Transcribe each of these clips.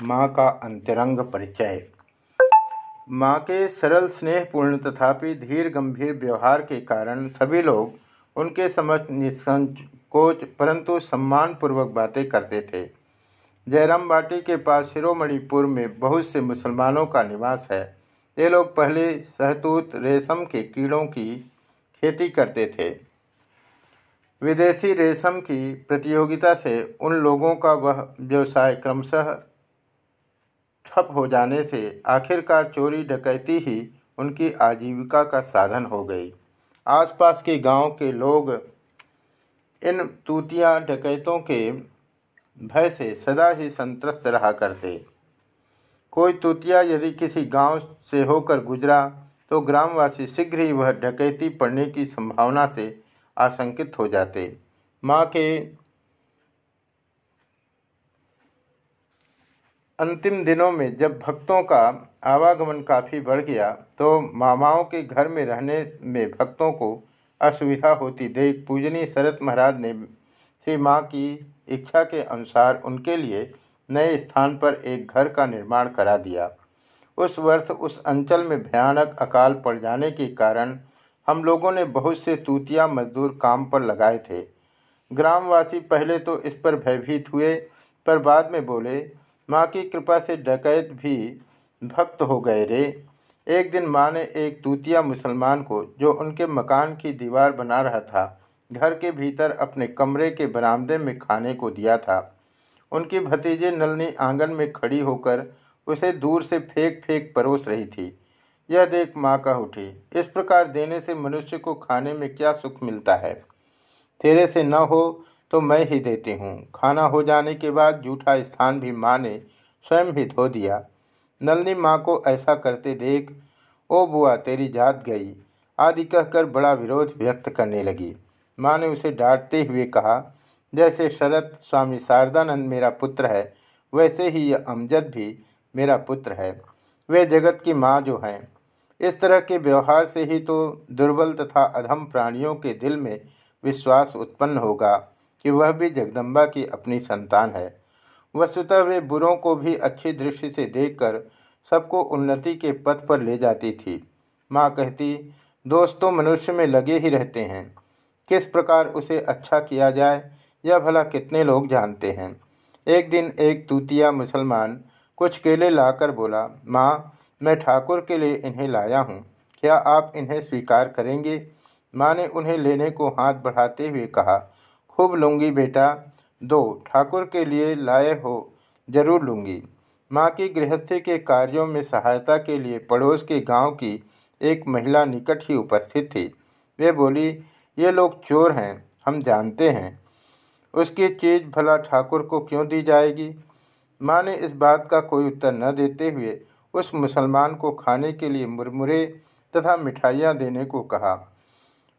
माँ का अंतरंग परिचय। माँ के सरल स्नेहपूर्ण तथापि धीर गंभीर व्यवहार के कारण सभी लोग उनके समक्ष निसंकोच, परंतु सम्मानपूर्वक बातें करते थे। जयराम बाटी के पास शिरोमणिपुर में बहुत से मुसलमानों का निवास है। ये लोग पहले सहतूत रेशम के कीड़ों की खेती करते थे। विदेशी रेशम की प्रतियोगिता से उन लोगों का वह व्यवसाय क्रमशः ठप हो जाने से आखिरकार चोरी डकैती ही उनकी आजीविका का साधन हो गई। आसपास के गाँव के लोग इन तूतिया डकैतों के भय से सदा ही संतरस्त रहा करते। कोई तूतिया यदि किसी गाँव से होकर गुजरा तो ग्रामवासी शीघ्र ही वह डकैती पड़ने की संभावना से आशंकित हो जाते। माँ के अंतिम दिनों में जब भक्तों का आवागमन काफ़ी बढ़ गया तो मामाओं के घर में रहने में भक्तों को असुविधा होती देख पूजनीय शरत महाराज ने श्री माँ की इच्छा के अनुसार उनके लिए नए स्थान पर एक घर का निर्माण करा दिया। उस वर्ष उस अंचल में भयानक अकाल पड़ जाने के कारण हम लोगों ने बहुत से तूतिया मजदूर काम पर लगाए थे। ग्रामवासी पहले तो इस पर भयभीत हुए, पर बाद में बोले, माँ की कृपा से डकैत भी भक्त हो गए रे। एक दिन माँ ने एक तूतिया मुसलमान को, जो उनके मकान की दीवार बना रहा था, घर के भीतर अपने कमरे के बरामदे में खाने को दिया था। उनकी भतीजे नलनी आँगन में खड़ी होकर उसे दूर से फेंक फेंक परोस रही थी। यह देख माँ कह उठी, इस प्रकार देने से मनुष्य को खाने में क्या सुख मिलता है? तेरे से न हो तो मैं ही देती हूँ। खाना हो जाने के बाद जूठा स्थान भी माँ ने स्वयं ही धो दिया। नलनी माँ को ऐसा करते देख, ओ बुआ, तेरी जात गई। आदि कहकर बड़ा विरोध व्यक्त करने लगी। माँ ने उसे डांटते हुए कहा, जैसे शरत स्वामी शारदानंद मेरा पुत्र है, वैसे ही यह अमजद भी मेरा पुत्र है। वे जगत की माँ जो हैं। इस तरह के व्यवहार से ही तो दुर्बल तथा अधम प्राणियों के दिल में विश्वास उत्पन्न होगा कि वह भी जगदम्बा की अपनी संतान है। वस्तुतः वे बुरों को भी अच्छी दृष्टि से देखकर सबको उन्नति के पथ पर ले जाती थी। माँ कहती, दोस्तों मनुष्य में लगे ही रहते हैं। किस प्रकार उसे अच्छा किया जाए, यह भला कितने लोग जानते हैं। एक दिन एक तूतिया मुसलमान कुछ केले लाकर बोला, माँ, मैं ठाकुर के लिए इन्हें लाया हूँ। क्या आप इन्हें स्वीकार करेंगे? माँ ने उन्हें लेने को हाथ बढ़ाते हुए कहा, खूब लूँगी बेटा। दो, ठाकुर के लिए लाए हो, ज़रूर लूँगी। माँ की गृहस्थी के कार्यों में सहायता के लिए पड़ोस के गाँव की एक महिला निकट ही उपस्थित थी। वे बोली, ये लोग चोर हैं, हम जानते हैं। उसकी चीज़ भला ठाकुर को क्यों दी जाएगी? माँ ने इस बात का कोई उत्तर न देते हुए उस मुसलमान को खाने के लिए मुरमुरे तथा मिठाइयाँ देने को कहा।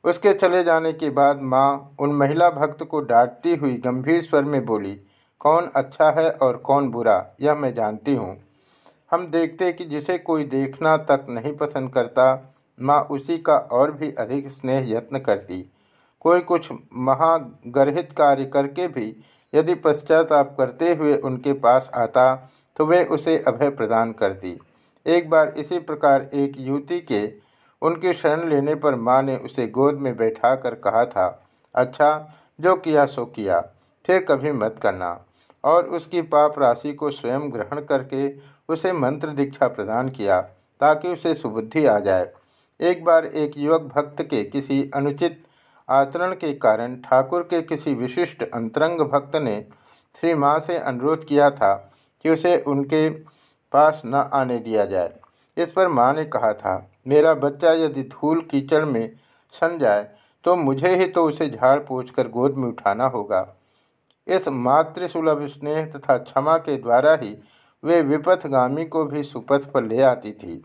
उसके चले जाने के बाद माँ उन महिला भक्त को डांटती हुई गंभीर स्वर में बोली, कौन अच्छा है और कौन बुरा, यह मैं जानती हूँ। हम देखते कि जिसे कोई देखना तक नहीं पसंद करता, माँ उसी का और भी अधिक स्नेह यत्न करती। कोई कुछ महागर्हित कार्य करके भी यदि पश्चाताप करते हुए उनके पास आता तो वे उसे अभय प्रदान करती। एक बार इसी प्रकार एक युवती के उनकी शरण लेने पर माँ ने उसे गोद में बैठाकर कहा था अच्छा जो किया सो किया, फिर कभी मत करना। और उसकी पाप राशि को स्वयं ग्रहण करके उसे मंत्र दीक्षा प्रदान किया, ताकि उसे सुबुद्धि आ जाए। एक बार एक युवक भक्त के किसी अनुचित आचरण के कारण ठाकुर के किसी विशिष्ट अंतरंग भक्त ने श्री माँ से अनुरोध किया था कि उसे उनके पास न आने दिया जाए। इस पर माँ ने कहा था, मेरा बच्चा यदि धूल कीचड़ में सन जाए तो मुझे ही तो उसे झाड़ पोछ कर गोद में उठाना होगा। इस मातृसुलभ स्नेह तथा क्षमा के द्वारा ही वे विपथगामी को भी सुपथ पर ले आती थी।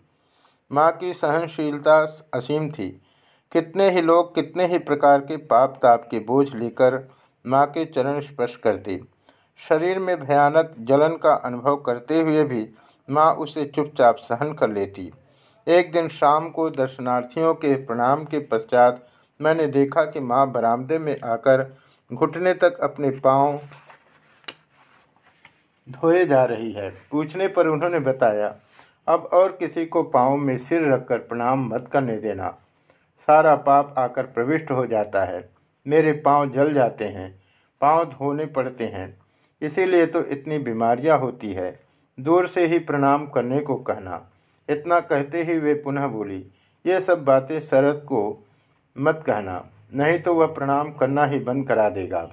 माँ की सहनशीलता असीम थी। कितने ही लोग कितने ही प्रकार के पाप ताप के बोझ लेकर माँ के चरण स्पर्श करते। शरीर में भयानक जलन का अनुभव करते हुए भी माँ उसे चुपचाप सहन कर लेती। एक दिन शाम को दर्शनार्थियों के प्रणाम के पश्चात मैंने देखा कि माँ बरामदे में आकर घुटने तक अपने पाँव धोए जा रही है। पूछने पर उन्होंने बताया, अब और किसी को पाँव में सिर रखकर प्रणाम मत करने देना। सारा पाप आकर प्रविष्ट हो जाता है। मेरे पाँव जल जाते हैं, पाँव धोने पड़ते हैं। इसीलिए तो इतनी बीमारियाँ होती है। दूर से ही प्रणाम करने को कहना। इतना कहते ही वे पुनः बोली, ये सब बातें शरद को मत कहना, नहीं तो वह प्रणाम करना ही बंद करा देगा।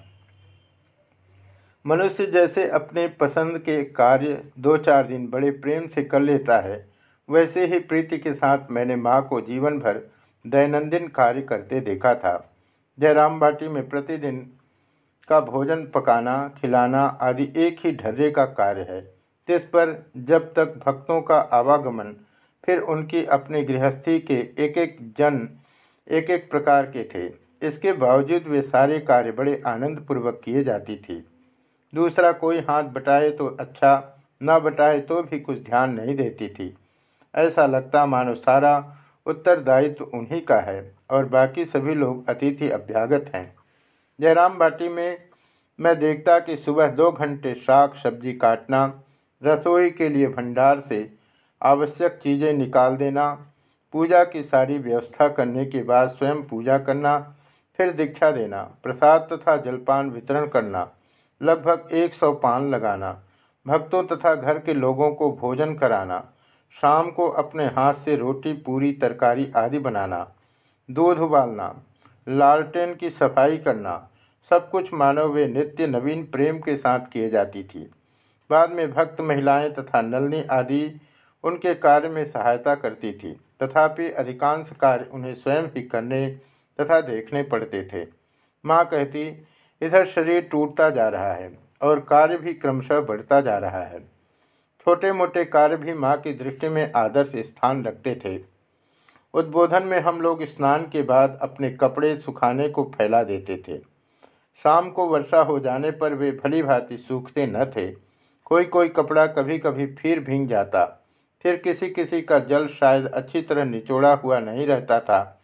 मनुष्य जैसे अपने पसंद के कार्य दो चार दिन बड़े प्रेम से कर लेता है, वैसे ही प्रीति के साथ मैंने माँ को जीवन भर दैनंदिन कार्य करते देखा था। जयराम बाटी में प्रतिदिन का भोजन पकाना, खिलाना आदि एक ही ढर्रे का कार्य है। तिस पर जब तक भक्तों का आवागमन, फिर उनकी अपनी गृहस्थी के एक एक जन एक एक प्रकार के थे। इसके बावजूद वे सारे कार्य बड़े आनंदपूर्वक किए जाती थी। दूसरा कोई हाथ बटाए तो अच्छा न बटाए तो भी कुछ ध्यान नहीं देती थी। ऐसा लगता मानो सारा उत्तरदायित्व उन्हीं का है और बाकी सभी लोग अतिथि अभ्यागत हैं। जयराम बाटी में मैं देखता कि सुबह दो घंटे शाक सब्ज़ी काटना, रसोई के लिए भंडार से आवश्यक चीज़ें निकाल देना, पूजा की सारी व्यवस्था करने के बाद स्वयं पूजा करना, फिर दीक्षा देना, प्रसाद तथा जलपान वितरण करना, लगभग एक सौ पान लगाना, भक्तों तथा घर के लोगों को भोजन कराना शाम को अपने हाथ से रोटी, पूरी, तरकारी आदि बनाना, दूध उबालना, लालटेन की सफ़ाई करना, सब कुछ मानव वे नित्य नवीन प्रेम के साथ किए जाती थी। बाद में भक्त, महिलाएँ तथा नलनी आदि उनके कार्य में सहायता करती थी। तथापि अधिकांश कार्य उन्हें स्वयं ही करने तथा देखने पड़ते थे। माँ कहती, इधर शरीर टूटता जा रहा है और कार्य भी क्रमशः बढ़ता जा रहा है। छोटे मोटे कार्य भी माँ की दृष्टि में आदर्श स्थान रखते थे। उद्बोधन में हम लोग स्नान के बाद अपने कपड़े सुखाने को फैला देते थे। शाम को वर्षा हो जाने पर वे भली भांति सूखते न थे। कोई कोई कपड़ा कभी कभी फिर भींग जाता। फिर किसी किसी का जल शायद अच्छी तरह निचोड़ा हुआ नहीं रहता था।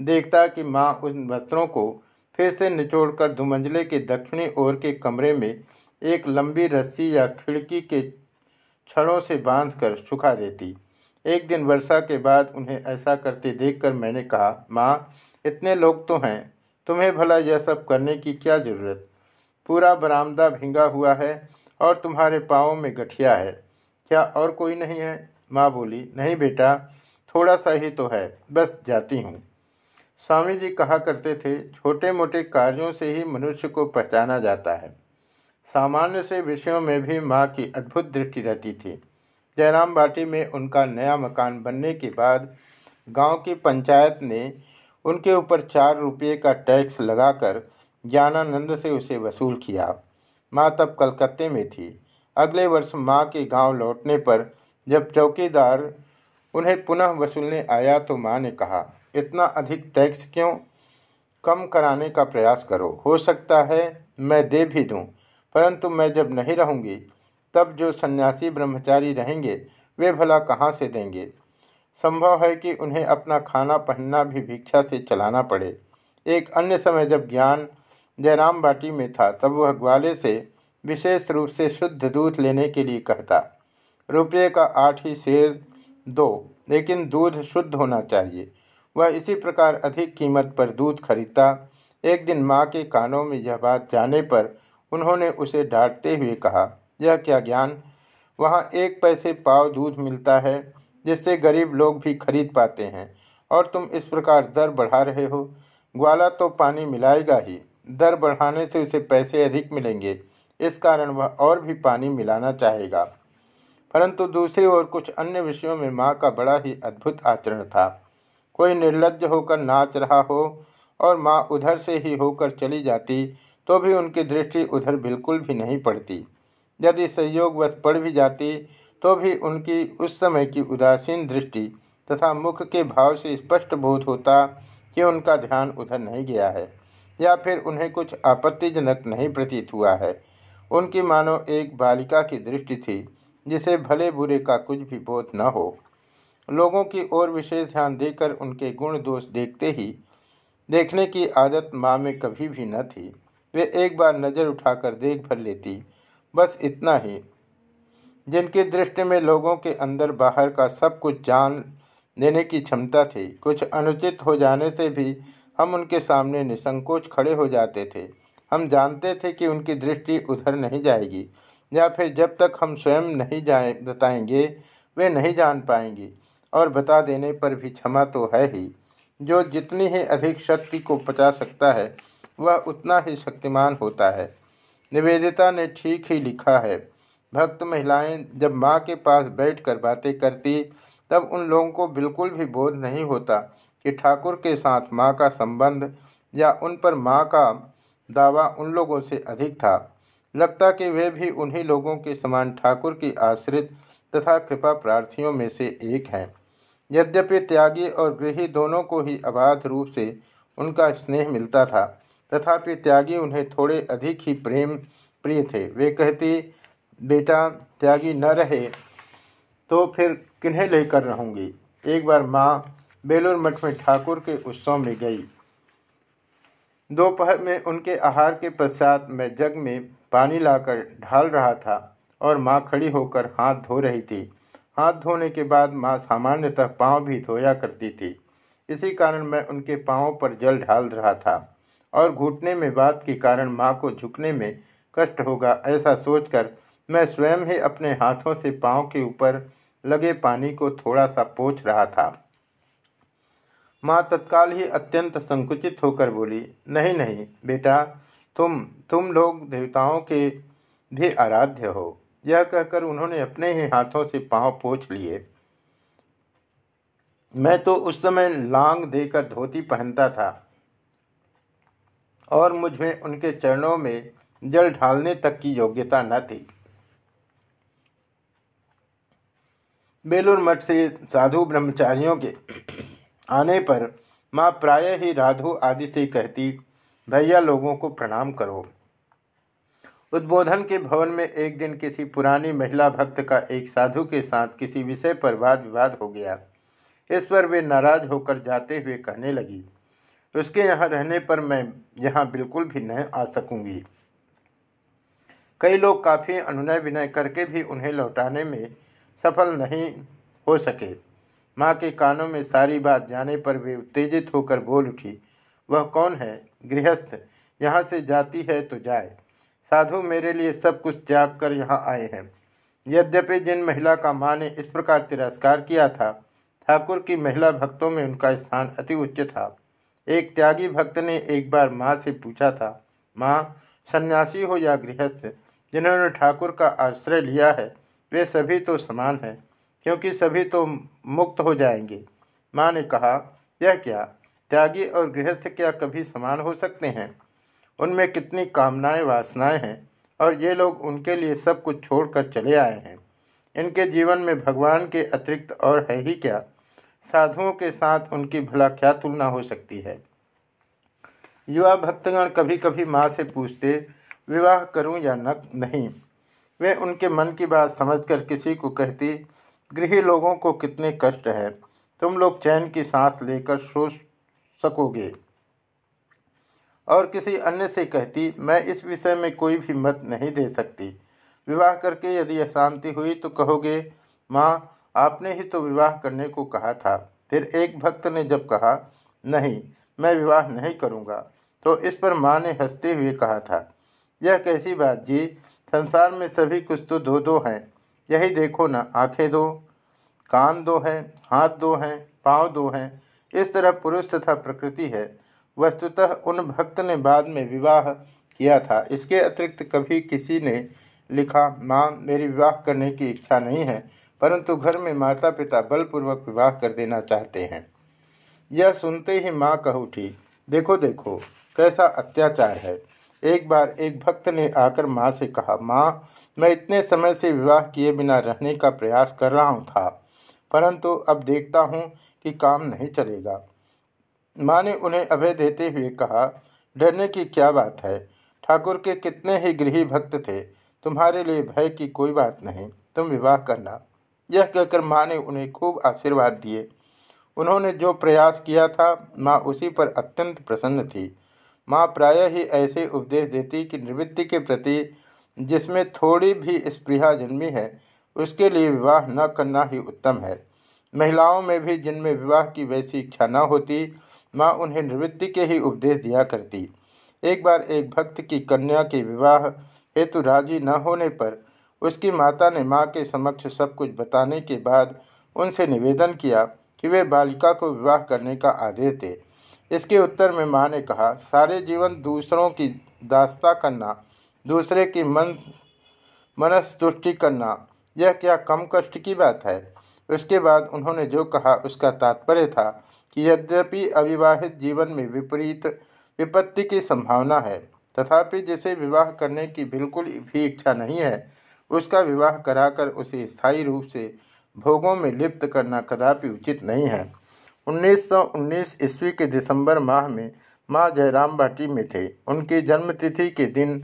देखता कि माँ उन वस्त्रों को फिर से निचोड़कर धुमंजले के दक्षिणी ओर के कमरे में एक लंबी रस्सी या खिड़की के छड़ों से बांधकर सुखा देती। एक दिन वर्षा के बाद उन्हें ऐसा करते देखकर मैंने कहा, माँ, इतने लोग तो हैं, तुम्हें भला यह सब करने की क्या ज़रूरत? पूरा बरामदा भींगा हुआ है और तुम्हारे पाँव में गठिया है। क्या और कोई नहीं है? माँ बोली, नहीं बेटा, थोड़ा सा ही तो है, बस जाती हूँ। स्वामी जी कहा करते थे छोटे मोटे कार्यों से ही मनुष्य को पहचाना जाता है। सामान्य से विषयों में भी माँ की अद्भुत दृष्टि रहती थी। जयराम बाटी में उनका नया मकान बनने के बाद गाँव की पंचायत ने उनके ऊपर चार रुपये का टैक्स लगाकर ज्ञानानंद से उसे वसूल किया। माँ तब कलकत्ते में थी। अगले वर्ष माँ के गाँव लौटने पर जब चौकीदार उन्हें पुनः वसूलने आया तो माँ ने कहा इतना अधिक टैक्स क्यों? कम कराने का प्रयास करो। हो सकता है मैं दे भी दूँ, परंतु मैं जब नहीं रहूँगी, तब जो सन्यासी ब्रह्मचारी रहेंगे, वे भला कहाँ से देंगे? संभव है कि उन्हें अपना खाना पहनना भी भिक्षा से चलाना पड़े। एक अन्य समय जब ज्ञान जयराम बाटी में था, तब वह ग्वाले से विशेष रूप से शुद्ध दूध लेने के लिए कहता, रुपये का आठ ही शेर दो, लेकिन दूध शुद्ध होना चाहिए वह इसी प्रकार अधिक कीमत पर दूध खरीदता। एक दिन माँ के कानों में यह बात जाने पर उन्होंने उसे डांटते हुए कहा, यह क्या ज्ञान? वहाँ एक पैसे पाव दूध मिलता है, जिससे गरीब लोग भी खरीद पाते हैं, और तुम इस प्रकार दर बढ़ा रहे हो। ग्वाला तो पानी मिलाएगा ही। दर बढ़ाने से उसे पैसे अधिक मिलेंगे। इस कारण वह और भी पानी मिलाना चाहेगा। परंतु दूसरी ओर कुछ अन्य विषयों में माँ का बड़ा ही अद्भुत आचरण था। कोई निर्लज होकर नाच रहा हो, और माँ उधर से ही होकर चली जाती तो भी उनकी दृष्टि उधर बिल्कुल भी नहीं पड़ती। यदि संयोग वश पड़ भी जाती तो भी उनकी उस समय की उदासीन दृष्टि तथा मुख के भाव से स्पष्ट बोध होता कि उनका ध्यान उधर नहीं गया है, या फिर उन्हें कुछ आपत्तिजनक नहीं प्रतीत हुआ है। उनकी मानो एक बालिका की दृष्टि थी, जिसे भले बुरे का कुछ भी बोध न हो। लोगों की ओर विशेष ध्यान देकर उनके गुण दोष देखते ही, देखने की आदत माँ में कभी भी न थी। वे एक बार नज़र उठाकर देख भर लेती। बस इतना ही। जिनकी दृष्टि में लोगों के अंदर बाहर का सब कुछ जान लेने की क्षमता थी, कुछ अनुचित हो जाने से भी हम उनके सामने निसंकोच खड़े हो जाते थे। हम जानते थे कि उनकी दृष्टि उधर नहीं जाएगी, या फिर जब तक हम स्वयं नहीं जाए, बताएँगे, वे नहीं जान पाएँगी, और बता देने पर भी क्षमा तो है ही। जो जितनी ही अधिक शक्ति को पचा सकता है वह उतना ही शक्तिमान होता है। निवेदिता ने ठीक ही लिखा है, भक्त महिलाएँ जब माँ के पास बैठकर बातें करती, तब उन लोगों को बिल्कुल भी बोध नहीं होता कि ठाकुर के साथ माँ का संबंध या उन पर माँ का दावा उन लोगों से अधिक था। लगता कि वे भी उन्हीं लोगों के समान ठाकुर की आश्रित तथा कृपा प्रार्थियों में से एक हैं। यद्यपि त्यागी और गृही दोनों को ही अबाध रूप से उनका स्नेह मिलता था तथापि त्यागी उन्हें थोड़े अधिक ही प्रेम प्रिय थे। वे कहती, बेटा, त्यागी न रहे तो फिर किन्हें लेकर रहूँगी? एक बार माँ बेलूर मठ में ठाकुर के उत्सव में गई। दोपहर में उनके आहार के पश्चात मैं जग में पानी लाकर ढाल रहा था और माँ खड़ी होकर हाथ धो रही थी। हाथ धोने के बाद माँ सामान्यतः पाँव भी धोया करती थी। इसी कारण मैं उनके पाँव पर जल ढाल रहा था। और घुटने में बात के कारण माँ को झुकने में कष्ट होगा, ऐसा सोचकर मैं स्वयं ही अपने हाथों से पाँव के ऊपर लगे पानी को थोड़ा सा पोछ रहा था। माँ तत्काल ही अत्यंत संकुचित होकर बोली, नहीं नहीं, बेटा, तुम तुम लोग देवताओं के भी आराध्य हो। यह कहकर उन्होंने अपने ही हाथों से पाँव पोछ लिए। मैं तो उस समय लांग देकर धोती पहनता था। और मुझमें उनके चरणों में जल ढालने तक की योग्यता न थी। बेलूर मठ से साधु ब्रह्मचारियों के आने पर माँ प्राय ही राधु आदि से कहती, भैया लोगों को प्रणाम करो। उद्बोधन के भवन में एक दिन किसी पुरानी महिला भक्त का एक साधु के साथ किसी विषय पर वाद विवाद हो गया। इस पर वे नाराज़ होकर जाते हुए कहने लगी उसके यहाँ रहने पर मैं यहाँ बिल्कुल भी नहीं आ सकूँगी। कई लोग काफ़ी अनुनय विनय करके भी उन्हें लौटाने में सफल नहीं हो सके। माँ के कानों में सारी बात जाने पर वे उत्तेजित होकर बोल उठी, वह कौन है? गृहस्थ, यहाँ से जाती है तो जाए। साधु मेरे लिए सब कुछ त्याग कर यहाँ आए हैं। यद्यपि जिन महिला का माँ ने इस प्रकार तिरस्कार किया था, ठाकुर की महिला भक्तों में उनका स्थान अति उच्च था। एक त्यागी भक्त ने एक बार माँ से पूछा था, माँ, सन्यासी हो या गृहस्थ, जिन्होंने ठाकुर का आश्रय लिया है, वे सभी तो समान हैं, क्योंकि सभी तो मुक्त हो जाएँगे? माँ ने कहा, यह क्या, त्यागी और गृहस्थ क्या कभी समान हो सकते हैं? उनमें कितनी कामनाएँ, वासनाएँ हैं, और ये लोग उनके लिए सब कुछ छोड़कर चले आए हैं। इनके जीवन में भगवान के अतिरिक्त और है ही क्या? साधुओं के साथ उनकी भला क्या तुलना हो सकती है? युवा भक्तगण कभी कभी माँ से पूछते, विवाह करूँ या न, नहीं? वे उनके मन की बात समझकर किसी को कहती, गृह लोगों को कितने कष्ट है। तुम लोग चैन की सांस लेकर सो सकोगे। और किसी अन्य से कहती, मैं इस विषय में कोई भी मत नहीं दे सकती। विवाह करके यदि अशांति हुई तो कहोगे, माँ आपने ही तो विवाह करने को कहा था। फिर एक भक्त ने जब कहा, नहीं, मैं विवाह नहीं करूँगा तो इस पर माँ ने हँसते हुए कहा था, यह कैसी बात जी, संसार में सभी कुछ तो दो दो हैं। यही देखो ना, आँखें दो, कान दो हैं, हाथ दो हैं, पाँव दो हैं। इस तरह पुरुष तथा प्रकृति है। वस्तुतः उन भक्त ने बाद में विवाह किया था। इसके अतिरिक्त कभी किसी ने लिखा, माँ, मेरी विवाह करने की इच्छा नहीं है। परंतु घर में माता पिता बलपूर्वक विवाह कर देना चाहते हैं। यह सुनते ही माँ कह उठी, देखो देखो, कैसा अत्याचार है। एक बार एक भक्त ने आकर माँ से कहा, माँ, मैं इतने समय से विवाह किए बिना रहने का प्रयास कर रहा हूँ था, परंतु अब देखता हूँ कि काम नहीं चलेगा। माँ ने उन्हें अभय देते हुए कहा, डरने की क्या बात है? ठाकुर के कितने ही गृही भक्त थे, तुम्हारे लिए भय की कोई बात नहीं, तुम विवाह करना। यह कहकर माँ ने उन्हें खूब आशीर्वाद दिए। उन्होंने जो प्रयास किया था, माँ उसी पर अत्यंत प्रसन्न थी। माँ प्रायः ही ऐसे उपदेश देती कि निवृत्ति के प्रति जिसमें थोड़ी भी स्पृहा जन्मी है, उसके लिए विवाह न करना ही उत्तम है। महिलाओं में भी जिनमें विवाह की वैसी इच्छा न होती, माँ उन्हें निवृत्ति के ही उपदेश दिया करती। एक बार एक भक्त की कन्या के विवाह हेतु राज़ी न होने पर उसकी माता ने माँ के समक्ष सब कुछ बताने के बाद उनसे निवेदन किया कि वे बालिका को विवाह करने का आदेश दे। इसके उत्तर में माँ ने कहा, सारे जीवन दूसरों की दास्ता करना, दूसरे की मन मनस्तुष्टि करना, यह क्या कम कष्ट की बात है? उसके बाद उन्होंने जो कहा, उसका तात्पर्य था कि यद्यपि अविवाहित जीवन में विपरीत विपत्ति की संभावना है, तथापि जिसे विवाह करने की बिल्कुल भी इच्छा नहीं है उसका विवाह कराकर उसे स्थायी रूप से भोगों में लिप्त करना कदापि उचित नहीं है। 1919 ईस्वी के दिसंबर माह में माँ जयराम बाटी में थे। उनकी जन्मतिथि के दिन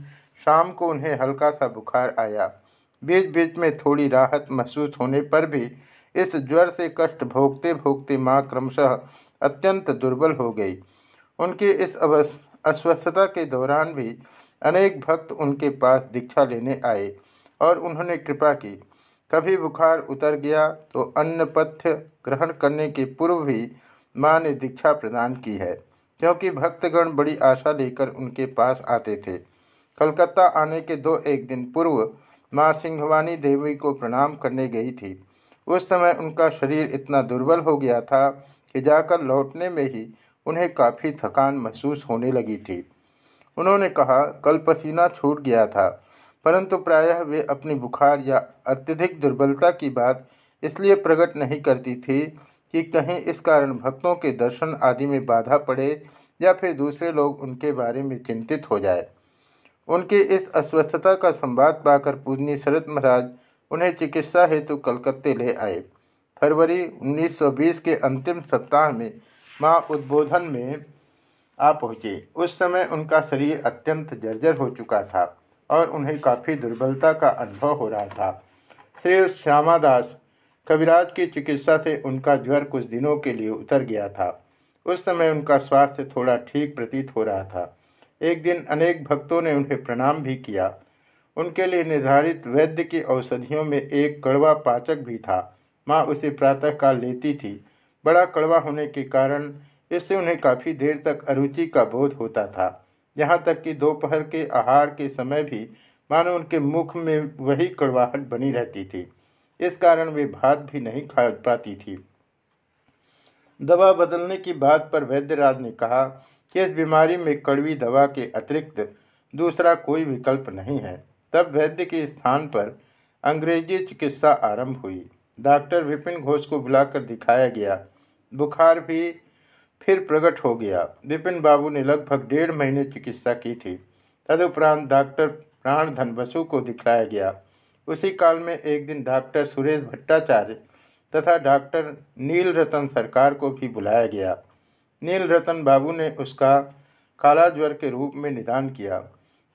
शाम को उन्हें हल्का सा बुखार आया। बीच बीच में थोड़ी राहत महसूस होने पर भी इस ज्वर से कष्ट भोगते भोगते माँ क्रमशः अत्यंत दुर्बल हो गई। उनकी इस अस्वस्थता के दौरान भी अनेक भक्त उनके पास दीक्षा लेने आए। और उन्होंने कृपा की। कभी बुखार उतर गया तो अन्न पथ्य ग्रहण करने के पूर्व भी माँ ने दीक्षा प्रदान की है, क्योंकि भक्तगण बड़ी आशा लेकर उनके पास आते थे। कलकत्ता आने के दो एक दिन पूर्व माँ सिंहवानी देवी को प्रणाम करने गई थी। उस समय उनका शरीर इतना दुर्बल हो गया था कि जाकर लौटने में ही उन्हें काफ़ी थकान महसूस होने लगी थी। उन्होंने कहा, कल पसीना छूट गया था। परंतु प्रायः वे अपनी बुखार या अत्यधिक दुर्बलता की बात इसलिए प्रकट नहीं करती थी कि कहीं इस कारण भक्तों के दर्शन आदि में बाधा पड़े या फिर दूसरे लोग उनके बारे में चिंतित हो जाए। उनके इस अस्वस्थता का संवाद पाकर पूजनी शरद महाराज उन्हें चिकित्सा हेतु कलकत्ते ले आए। फरवरी 1920 के अंतिम सप्ताह में माँ उद्बोधन में आ पहुँचे। उस समय उनका शरीर अत्यंत जर्जर हो चुका था। और उन्हें काफ़ी दुर्बलता का अनुभव हो रहा था। श्री श्यामादास कविराज की चिकित्सा से उनका ज्वर कुछ दिनों के लिए उतर गया था। उस समय उनका स्वास्थ्य थोड़ा ठीक प्रतीत हो रहा था। एक दिन अनेक भक्तों ने उन्हें प्रणाम भी किया। उनके लिए निर्धारित वैद्य की औषधियों में एक कड़वा पाचक भी था। माँ उसे प्रातःकाल लेती थी। बड़ा कड़वा होने के कारण इससे उन्हें काफ़ी देर तक अरुचि का बोध होता था। यहाँ तक कि दोपहर के आहार के समय भी मानो उनके मुख में वही कड़वाहट बनी रहती थी। इस कारण वे भात भी नहीं खा पाती थी। दवा बदलने की बात पर वैद्यराज ने कहा कि इस बीमारी में कड़वी दवा के अतिरिक्त दूसरा कोई विकल्प नहीं है। तब वैद्य के स्थान पर अंग्रेज़ी चिकित्सा आरंभ हुई। डॉक्टर विपिन घोष को बुलाकर दिखाया गया। बुखार भी फिर प्रकट हो गया। विपिन बाबू ने लगभग डेढ़ महीने चिकित्सा की थी। तदुपरांत डॉक्टर प्राणधन बसु को दिखलाया गया। उसी काल में एक दिन डॉक्टर सुरेश भट्टाचार्य तथा डॉक्टर नील रतन सरकार को भी बुलाया गया। नील रतन बाबू ने उसका काला ज्वर के रूप में निदान किया।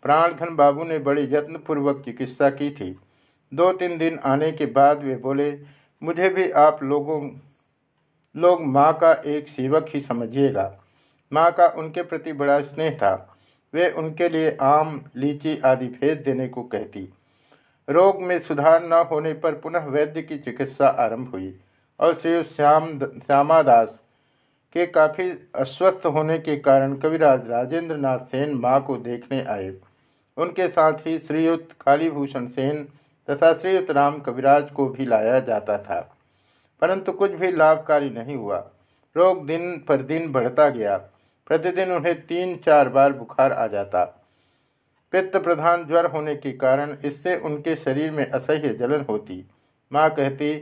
प्राणधन बाबू ने बड़े यत्नपूर्वक चिकित्सा की थी। दो तीन दिन आने के बाद वे बोले, मुझे भी आप लोगों लोग माँ का एक सेवक ही समझिएगा। माँ का उनके प्रति बड़ा स्नेह था। वे उनके लिए आम, लीची आदि भेज देने को कहती। रोग में सुधार न होने पर पुनः वैद्य की चिकित्सा आरंभ हुई और श्री श्याम श्यामादास के काफ़ी अस्वस्थ होने के कारण कविराज राजेंद्र नाथ सेन माँ को देखने आए। उनके साथ ही श्रीयुक्त कालीभूषण सेन तथा श्रीयुक्त राम कविराज को भी लाया जाता था। परंतु कुछ भी लाभकारी नहीं हुआ। रोग दिन पर दिन बढ़ता गया। प्रतिदिन उन्हें तीन चार बार बुखार आ जाता। पित्त प्रधान ज्वर होने के कारण इससे उनके शरीर में असह्य जलन होती। माँ कहती,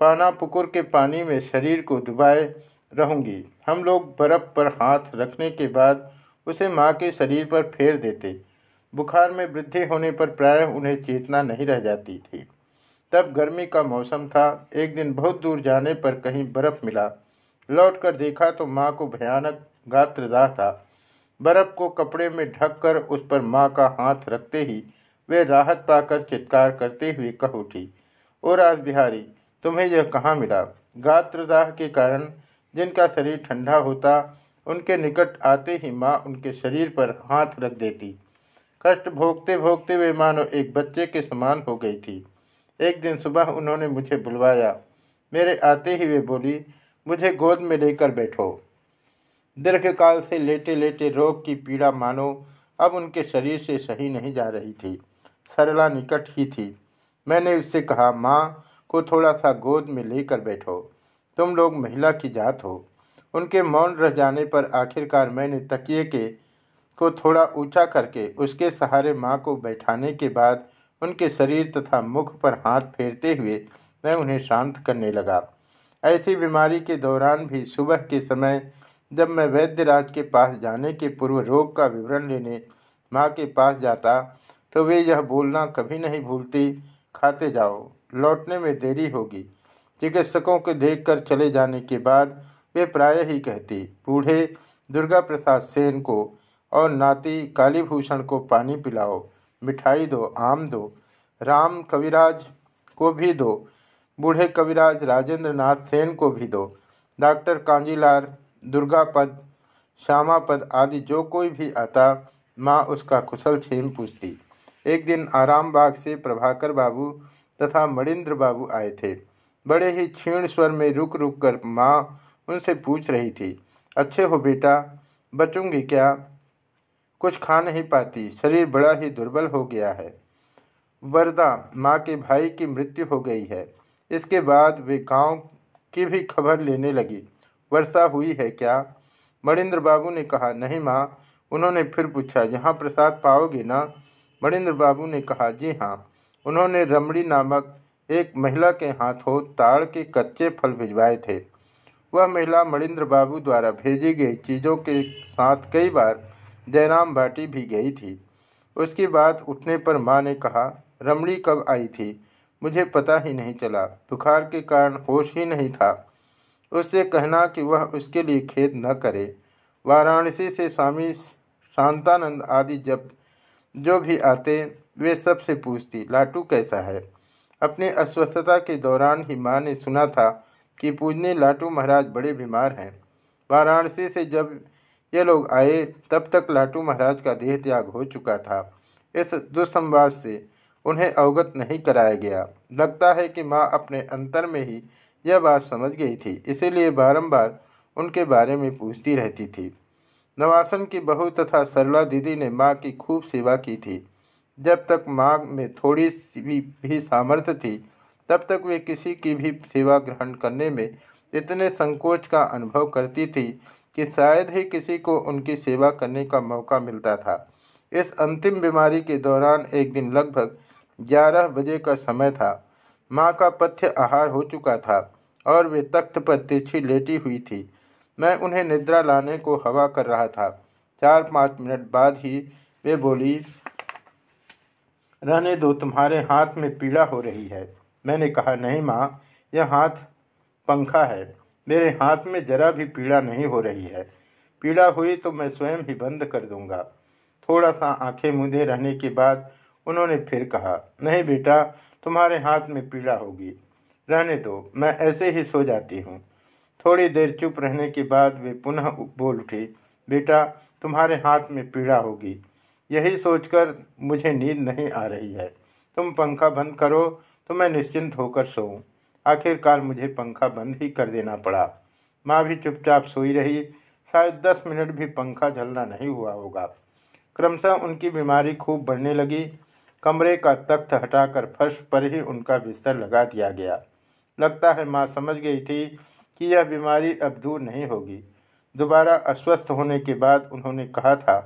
पाना पुकुर के पानी में शरीर को डुबाए रहूँगी। हम लोग बर्फ़ पर हाथ रखने के बाद उसे माँ के शरीर पर फेर देते। बुखार में वृद्धि होने पर प्रायः उन्हें चेतना नहीं रह जाती थी। तब गर्मी का मौसम था। एक दिन बहुत दूर जाने पर कहीं बर्फ़ मिला। लौटकर देखा तो माँ को भयानक गात्रदाह था। बर्फ़ को कपड़े में ढककर उस पर माँ का हाथ रखते ही वे राहत पाकर चित्कार करते हुए कह उठी, ओ राज बिहारी तुम्हें यह कहाँ मिला? गात्रदाह के कारण जिनका शरीर ठंडा होता, उनके निकट आते ही माँ उनके शरीर पर हाथ रख देती। कष्ट भोगते भोगते वे मानो एक बच्चे के समान हो गई थी। एक दिन सुबह उन्होंने मुझे बुलवाया। मेरे आते ही वे बोली, मुझे गोद में लेकर बैठो। दीर्घकाल से लेटे लेटे रोग की पीड़ा मानो, अब उनके शरीर से सही नहीं जा रही थी। सरला निकट ही थी। मैंने उससे कहा, माँ, को थोड़ा सा गोद में लेकर बैठो। तुम लोग महिला की जात हो। उनके मौन रह जाने पर आखिरकार मैंने तकिए के को थोड़ा ऊँचा करके उसके सहारे माँ को बैठाने के बाद उनके शरीर तथा मुख पर हाथ फेरते हुए मैं उन्हें शांत करने लगा। ऐसी बीमारी के दौरान भी सुबह के समय जब मैं वैद्यराज के पास जाने के पूर्व रोग का विवरण लेने माँ के पास जाता तो वे यह बोलना कभी नहीं भूलती, खाते जाओ, लौटने में देरी होगी चिकित्सकों को देखकर चले जाने के बाद वे प्राय ही कहती, बूढ़े, दुर्गा प्रसाद सेन को और नाती कालीभूषण को पानी पिलाओ। मिठाई दो, आम दो, राम कविराज को भी दो, बूढ़े कविराज राजेंद्र नाथ सेन को भी दो, डॉक्टर कांजीलाल दुर्गापद श्यामापद आदि जो कोई भी आता, माँ उसका कुशल छेम पूछती। एक दिन आराम बाग से प्रभाकर बाबू तथा मणिंद्र बाबू आए थे। बड़े ही क्षीण स्वर में रुक रुक कर माँ उनसे पूछ रही थी, अच्छे हो बेटा, बचूँगी क्या? कुछ खा नहीं पाती। शरीर बड़ा ही दुर्बल हो गया है। वरदा माँ के भाई की मृत्यु हो गई है। इसके बाद वे गाँव की भी खबर लेने लगी। वर्षा हुई है क्या? मणिंद्र बाबू ने कहा, नहीं माँ। उन्होंने फिर पूछा, यहाँ प्रसाद पाओगे ना? मणिंद्र बाबू ने कहा, जी हाँ। उन्होंने रमड़ी नामक एक महिला के हाथों ताड़ के कच्चे फल भिजवाए थे। वह महिला मणिंद्र बाबू द्वारा भेजी गई चीज़ों के साथ कई बार जयराम बाटी भी गई थी। उसकी बात उठने पर माँ ने कहा, रमणी कब आई थी? मुझे पता ही नहीं चला। बुखार के कारण होश ही नहीं था। उससे कहना कि वह उसके लिए खेद न करे। वाराणसी से स्वामी शांतानंद आदि जब जो भी आते, वे सबसे पूछती, लाटू कैसा है? अपने अस्वस्थता के दौरान ही माँ ने सुना था कि पूजने लाटू महाराज बड़े बीमार हैं। वाराणसी से जब ये लोग आए, तब तक लाटू महाराज का देह त्याग हो चुका था। इस दुस्संवाद से उन्हें अवगत नहीं कराया गया। लगता है कि माँ अपने अंतर में ही यह बात समझ गई थी, इसीलिए बारंबार उनके बारे में पूछती रहती थी। नवासन की बहू तथा सरला दीदी ने माँ की खूब सेवा की थी। जब तक माँ में थोड़ी सी भी सामर्थ्य थी, तब तक वे किसी की भी सेवा ग्रहण करने में इतने संकोच का अनुभव करती थी कि शायद ही किसी को उनकी सेवा करने का मौका मिलता था। इस अंतिम बीमारी के दौरान एक दिन लगभग ग्यारह बजे का समय था। माँ का पथ्य आहार हो चुका था और वे तख्त पर तिरछी लेटी हुई थी। मैं उन्हें निद्रा लाने को हवा कर रहा था। चार पाँच मिनट बाद ही वे बोली, रहने दो, तुम्हारे हाथ में पीड़ा हो रही है। मैंने कहा, नहीं माँ, यह हाथ पंखा है। मेरे हाथ में जरा भी पीड़ा नहीं हो रही है। पीड़ा हुई तो मैं स्वयं ही बंद कर दूँगा। थोड़ा सा आँखें मुंदे रहने के बाद उन्होंने फिर कहा, नहीं बेटा, तुम्हारे हाथ में पीड़ा होगी। रहने दो, मैं ऐसे ही सो जाती हूँ। थोड़ी देर चुप रहने के बाद वे पुनः बोल उठी, बेटा, तुम्हारे हाथ में पीड़ा होगी। यही सोचकर मुझे नींद नहीं आ रही है। तुम पंखा बंद करो तो मैं निश्चिंत होकर सोऊं। आखिरकार मुझे पंखा बंद ही कर देना पड़ा। माँ भी चुपचाप सोई रही। शायद दस मिनट भी पंखा झलना नहीं हुआ होगा। क्रमशः उनकी बीमारी खूब बढ़ने लगी। कमरे का तख्त हटाकर फर्श पर ही उनका बिस्तर लगा दिया गया। लगता है माँ समझ गई थी कि यह बीमारी अब दूर नहीं होगी। दोबारा अस्वस्थ होने के बाद उन्होंने कहा था,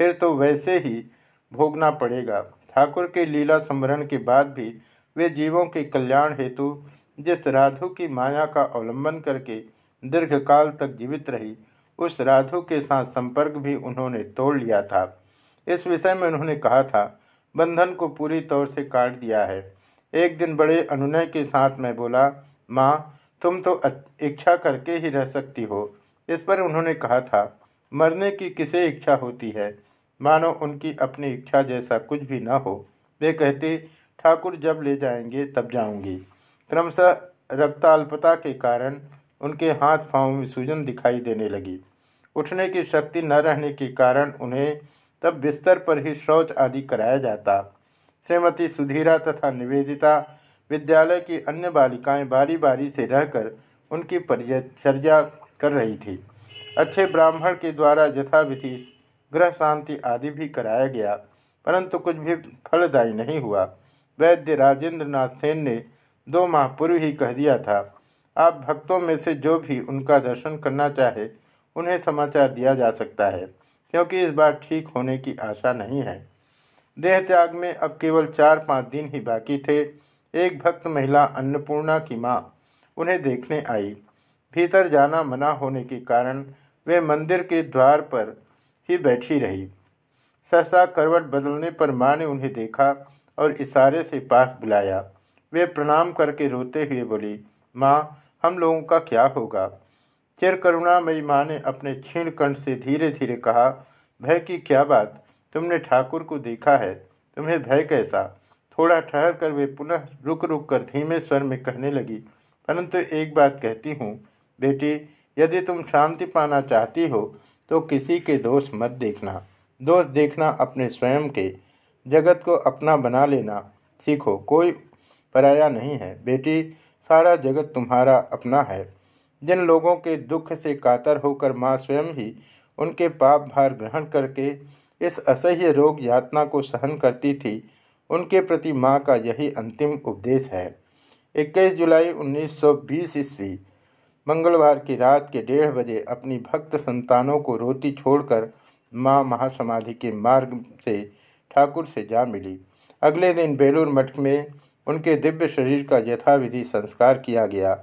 फिर तो वैसे ही भोगना पड़ेगा। ठाकुर के लीला स्मरण के बाद भी वे जीवों के कल्याण हेतु जिस राधु की माया का अवलंबन करके दीर्घकाल तक जीवित रही, उस राधु के साथ संपर्क भी उन्होंने तोड़ लिया था। इस विषय में उन्होंने कहा था, बंधन को पूरी तौर से काट दिया है। एक दिन बड़े अनुनय के साथ मैं बोला, माँ, तुम तो इच्छा करके ही रह सकती हो। इस पर उन्होंने कहा था, मरने की किसे इच्छा होती है? मानो उनकी अपनी इच्छा जैसा कुछ भी न हो। वे कहते, ठाकुर जब ले जाएँगे, तब जाऊँगी क्रमशः रक्ताल्पता के कारण उनके हाथ पाँव में सूजन दिखाई देने लगी। उठने की शक्ति न रहने के कारण उन्हें तब बिस्तर पर ही शौच आदि कराया जाता। श्रीमती सुधीरा तथा निवेदिता विद्यालय की अन्य बालिकाएँ बारी बारी से रहकर उनकी परिचर्या कर रही थी। अच्छे ब्राह्मण के द्वारा यथाविधि ग्रह शांति आदि भी कराया गया, परंतु कुछ भी फलदायी नहीं हुआ। वैद्य राजेंद्र नाथ सेन ने दो माह पूर्व ही कह दिया था। आप भक्तों में से जो भी उनका दर्शन करना चाहे, उन्हें समाचार दिया जा सकता है, क्योंकि इस बार ठीक होने की आशा नहीं है। देह त्याग में अब केवल चार पाँच दिन ही बाकी थे। एक भक्त महिला अन्नपूर्णा की माँ उन्हें देखने आई। भीतर जाना मना होने के कारण वे मंदिर के द्वार पर ही बैठी रही। सहसा करवट बदलने पर माँ ने उन्हें देखा और इशारे से पास बुलाया। वे प्रणाम करके रोते हुए बोली, माँ, हम लोगों का क्या होगा? चिर करुणामयी माँ ने अपने क्षीण कंठ से धीरे धीरे कहा, भय की क्या बात? तुमने ठाकुर को देखा है, तुम्हें भय कैसा? थोड़ा ठहर कर वे पुनः रुक रुक कर धीमे स्वर में कहने लगी, परंतु एक बात कहती हूँ, बेटी, यदि तुम शांति पाना चाहती हो तो किसी के दोष मत देखना। दोष देखना अपने स्वयं के। जगत को अपना बना लेना। सीखो, कोई पराया नहीं है। बेटी, सारा जगत तुम्हारा अपना है। जिन लोगों के दुख से कातर होकर माँ स्वयं ही उनके पाप भार ग्रहण करके इस असह्य रोग यातना को सहन करती थी, उनके प्रति माँ का यही अंतिम उपदेश है। 21 जुलाई 1920 ईस्वी, मंगलवार की रात के डेढ़ बजे अपनी भक्त संतानों को रोती छोड़कर माँ महासमाधि के मार्ग से ठाकुर से जा मिली। अगले दिन बेलूर मठ में उनके दिव्य शरीर का यथाविधि संस्कार किया गया।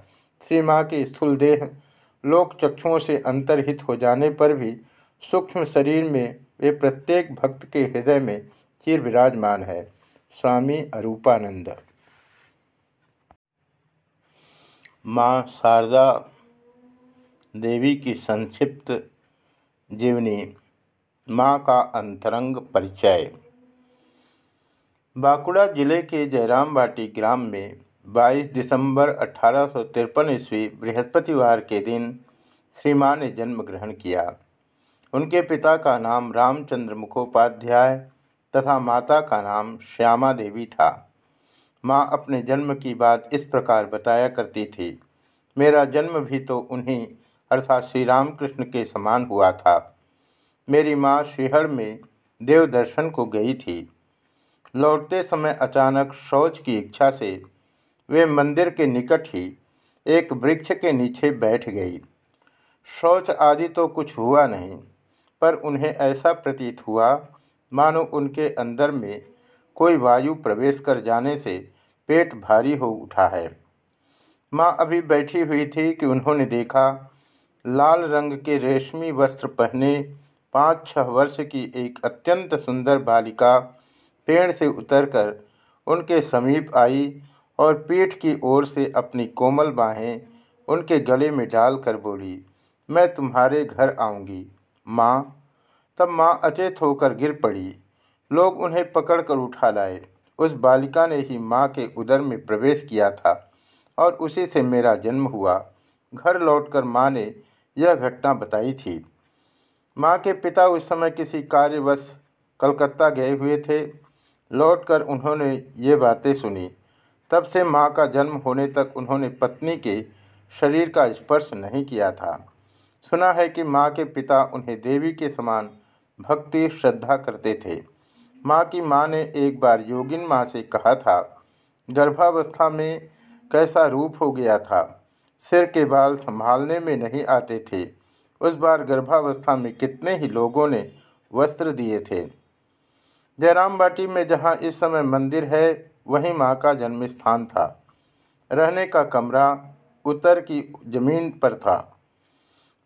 श्री माँ के स्थूल देह लोक चक्षुओं से अंतर्हित हो जाने पर भी सूक्ष्म शरीर में वे प्रत्येक भक्त के हृदय में चिर विराजमान है। स्वामी अरूपानंद। माँ शारदा देवी की संक्षिप्त जीवनी, माँ का अंतरंग परिचय। बांकुड़ा ज़िले के जयराम बाटी ग्राम में 22 दिसंबर अठारह सौ तिरपन ईस्वी बृहस्पतिवार के दिन श्री माँ ने जन्म ग्रहण किया। उनके पिता का नाम रामचंद्र मुखोपाध्याय तथा माता का नाम श्यामा देवी था। माँ अपने जन्म की बात इस प्रकार बताया करती थी, मेरा जन्म भी तो उन्हीं, अर्थात श्री रामकृष्ण के समान हुआ था। मेरी माँ श्रीहर में देव दर्शन को गई थी। लौटते समय अचानक शौच की इच्छा से वे मंदिर के निकट ही एक वृक्ष के नीचे बैठ गई। शौच आदि तो कुछ हुआ नहीं, पर उन्हें ऐसा प्रतीत हुआ, मानो उनके अंदर में कोई वायु प्रवेश कर जाने से पेट भारी हो उठा है। माँ अभी बैठी हुई थी कि उन्होंने देखा, लाल रंग के रेशमी वस्त्र पहने पाँच छह वर्ष की एक अत्यंत सुंदर बालिका पेड़ से उतरकर उनके समीप आई और पीठ की ओर से अपनी कोमल बाहें उनके गले में डालकर बोली, मैं तुम्हारे घर आऊँगी। माँ। तब माँ अचेत होकर गिर पड़ी। लोग उन्हें पकड़कर उठा लाए। उस बालिका ने ही माँ के उदर में प्रवेश किया था और उसी से मेरा जन्म हुआ। घर लौटकर माँ ने यह घटना बताई थी। माँ के पिता उस समय किसी कार्यवश कलकत्ता गए हुए थे। लौटकर उन्होंने ये बातें सुनी। तब से माँ का जन्म होने तक उन्होंने पत्नी के शरीर का स्पर्श नहीं किया था। सुना है कि माँ के पिता उन्हें देवी के समान भक्ति, श्रद्धा करते थे। माँ की माँ ने एक बार योगिन माँ से कहा था, गर्भावस्था में कैसा रूप हो गया था? सिर के बाल संभालने में नहीं आते थे। उस बार गर्भावस्था में कितने ही लोगों ने वस्त्र दिए थे। जयराम बाटी में जहाँ इस समय मंदिर है, वहीं माँ का जन्म स्थान था। रहने का कमरा उत्तर की ज़मीन पर था।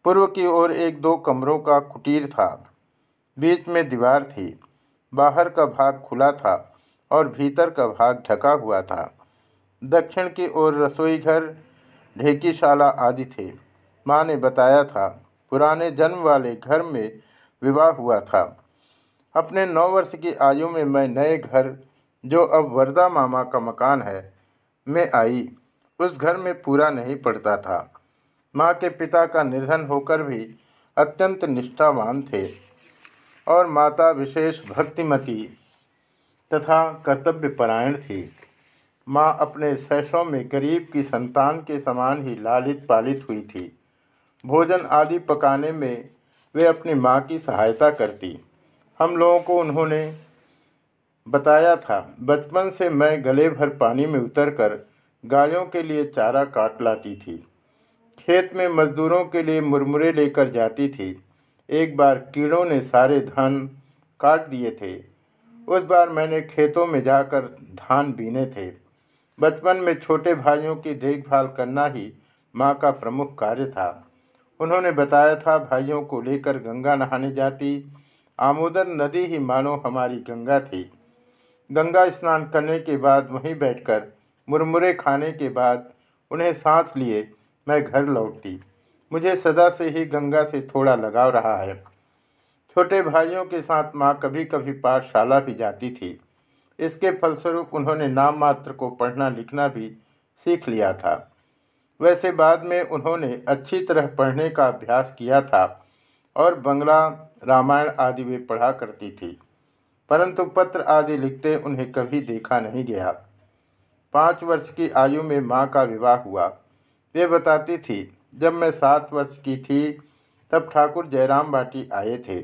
पूर्व की ओर एक दो कमरों का कुटीर था। बीच में दीवार थी। बाहर का भाग खुला था और भीतर का भाग ढका हुआ था। दक्षिण की ओर रसोई घर, ढेकीशाला आदि थे। माँ ने बताया था, पुराने जन्म वाले घर में विवाह हुआ था। अपने नौ वर्ष की आयु में मैं नए घर, जो अब वरदा मामा का मकान है, में आई। उस घर में पूरा नहीं पड़ता था। माँ के पिता का निधन होकर भी अत्यंत निष्ठावान थे और माता विशेष भक्तिमती तथा कर्तव्यपरायण थी। माँ अपने शैशव में गरीब की संतान के समान ही लालित पालित हुई थी। भोजन आदि पकाने में वे अपनी माँ की सहायता करती। हम लोगों को उन्होंने बताया था, बचपन से मैं गले भर पानी में उतरकर गायों के लिए चारा काट लाती थी। खेत में मजदूरों के लिए मुरमुरे लेकर जाती थी। एक बार कीड़ों ने सारे धान काट दिए थे। उस बार मैंने खेतों में जाकर धान बीने थे। बचपन में छोटे भाइयों की देखभाल करना ही माँ का प्रमुख कार्य था। उन्होंने बताया था, भाइयों को लेकर गंगा नहाने जाती आमोदर नदी ही मानो हमारी गंगा थी। गंगा स्नान करने के बाद वहीं बैठकर मुरमुरे खाने के बाद उन्हें सांस लिए मैं घर लौटती। मुझे सदा से ही गंगा से थोड़ा लगाव रहा है। छोटे भाइयों के साथ माँ कभी कभी पाठशाला भी जाती थी। इसके फलस्वरूप उन्होंने नाम मात्र को पढ़ना लिखना भी सीख लिया था। वैसे बाद में उन्होंने अच्छी तरह पढ़ने का अभ्यास किया था और बंगला रामायण आदि वे पढ़ा करती थी, परंतु पत्र आदि लिखते उन्हें कभी देखा नहीं गया। पाँच वर्ष की आयु में माँ का विवाह हुआ। वे बताती थी, जब मैं सात वर्ष की थी, तब ठाकुर जयराम बाटी आए थे।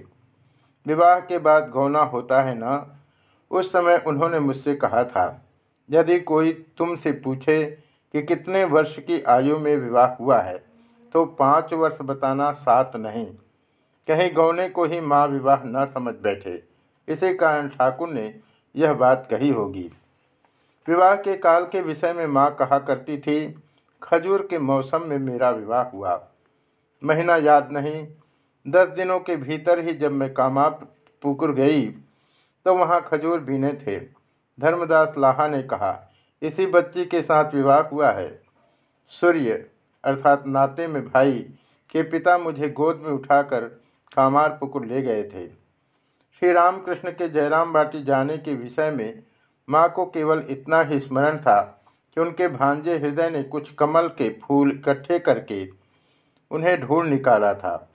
विवाह के बाद गौना होता है ना? उस समय उन्होंने मुझसे कहा था, यदि कोई तुमसे पूछे कि कितने वर्ष की आयु में विवाह हुआ है तो पाँच वर्ष बताना सात नहीं। कहीं, गौने को ही माँ विवाह न समझ बैठे। इसी कारण ठाकुर ने यह बात कही होगी। विवाह के काल के विषय में माँ कहा करती थी, खजूर के मौसम में मेरा विवाह हुआ। महीना याद नहीं, दस दिनों के भीतर ही जब मैं कामाप पुकुर गई तो वहाँ खजूर बीने थे। धर्मदास लाहा ने कहा, इसी बच्ची के साथ विवाह हुआ है। सूर्य, अर्थात नाते में भाई, के पिता मुझे गोद में उठाकर कामार पुकुर ले गए थे। श्री रामकृष्ण के जयराम बाटी जाने के विषय में माँ को केवल इतना ही स्मरण था कि उनके भांजे हृदय ने कुछ कमल के फूल इकट्ठे करके उन्हें ढूंढ निकाला था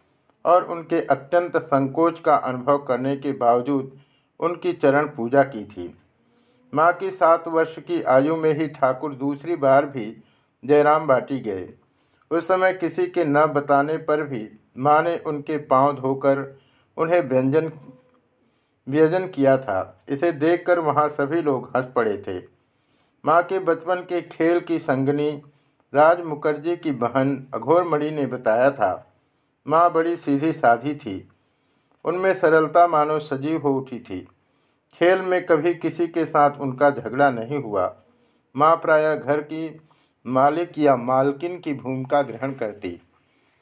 और उनके अत्यंत संकोच का अनुभव करने के बावजूद उनकी चरण पूजा की थी। माँ की सात वर्ष की आयु में ही ठाकुर दूसरी बार भी जयराम बाटी गए। उस समय किसी के न बताने पर भी माँ ने उनके पाँव धोकर उन्हें व्यंजन, व्यजन किया था। इसे देखकर वहाँ सभी लोग हंस पड़े थे। माँ के बचपन के खेल की संगनी राज मुखर्जी की बहन अघोरमणि ने बताया था। माँ बड़ी सीधी साधी थी। उनमें सरलता मानो सजीव हो उठी थी। खेल में कभी किसी के साथ उनका झगड़ा नहीं हुआ। माँ प्रायः घर की मालिक या मालकिन की भूमिका ग्रहण करती।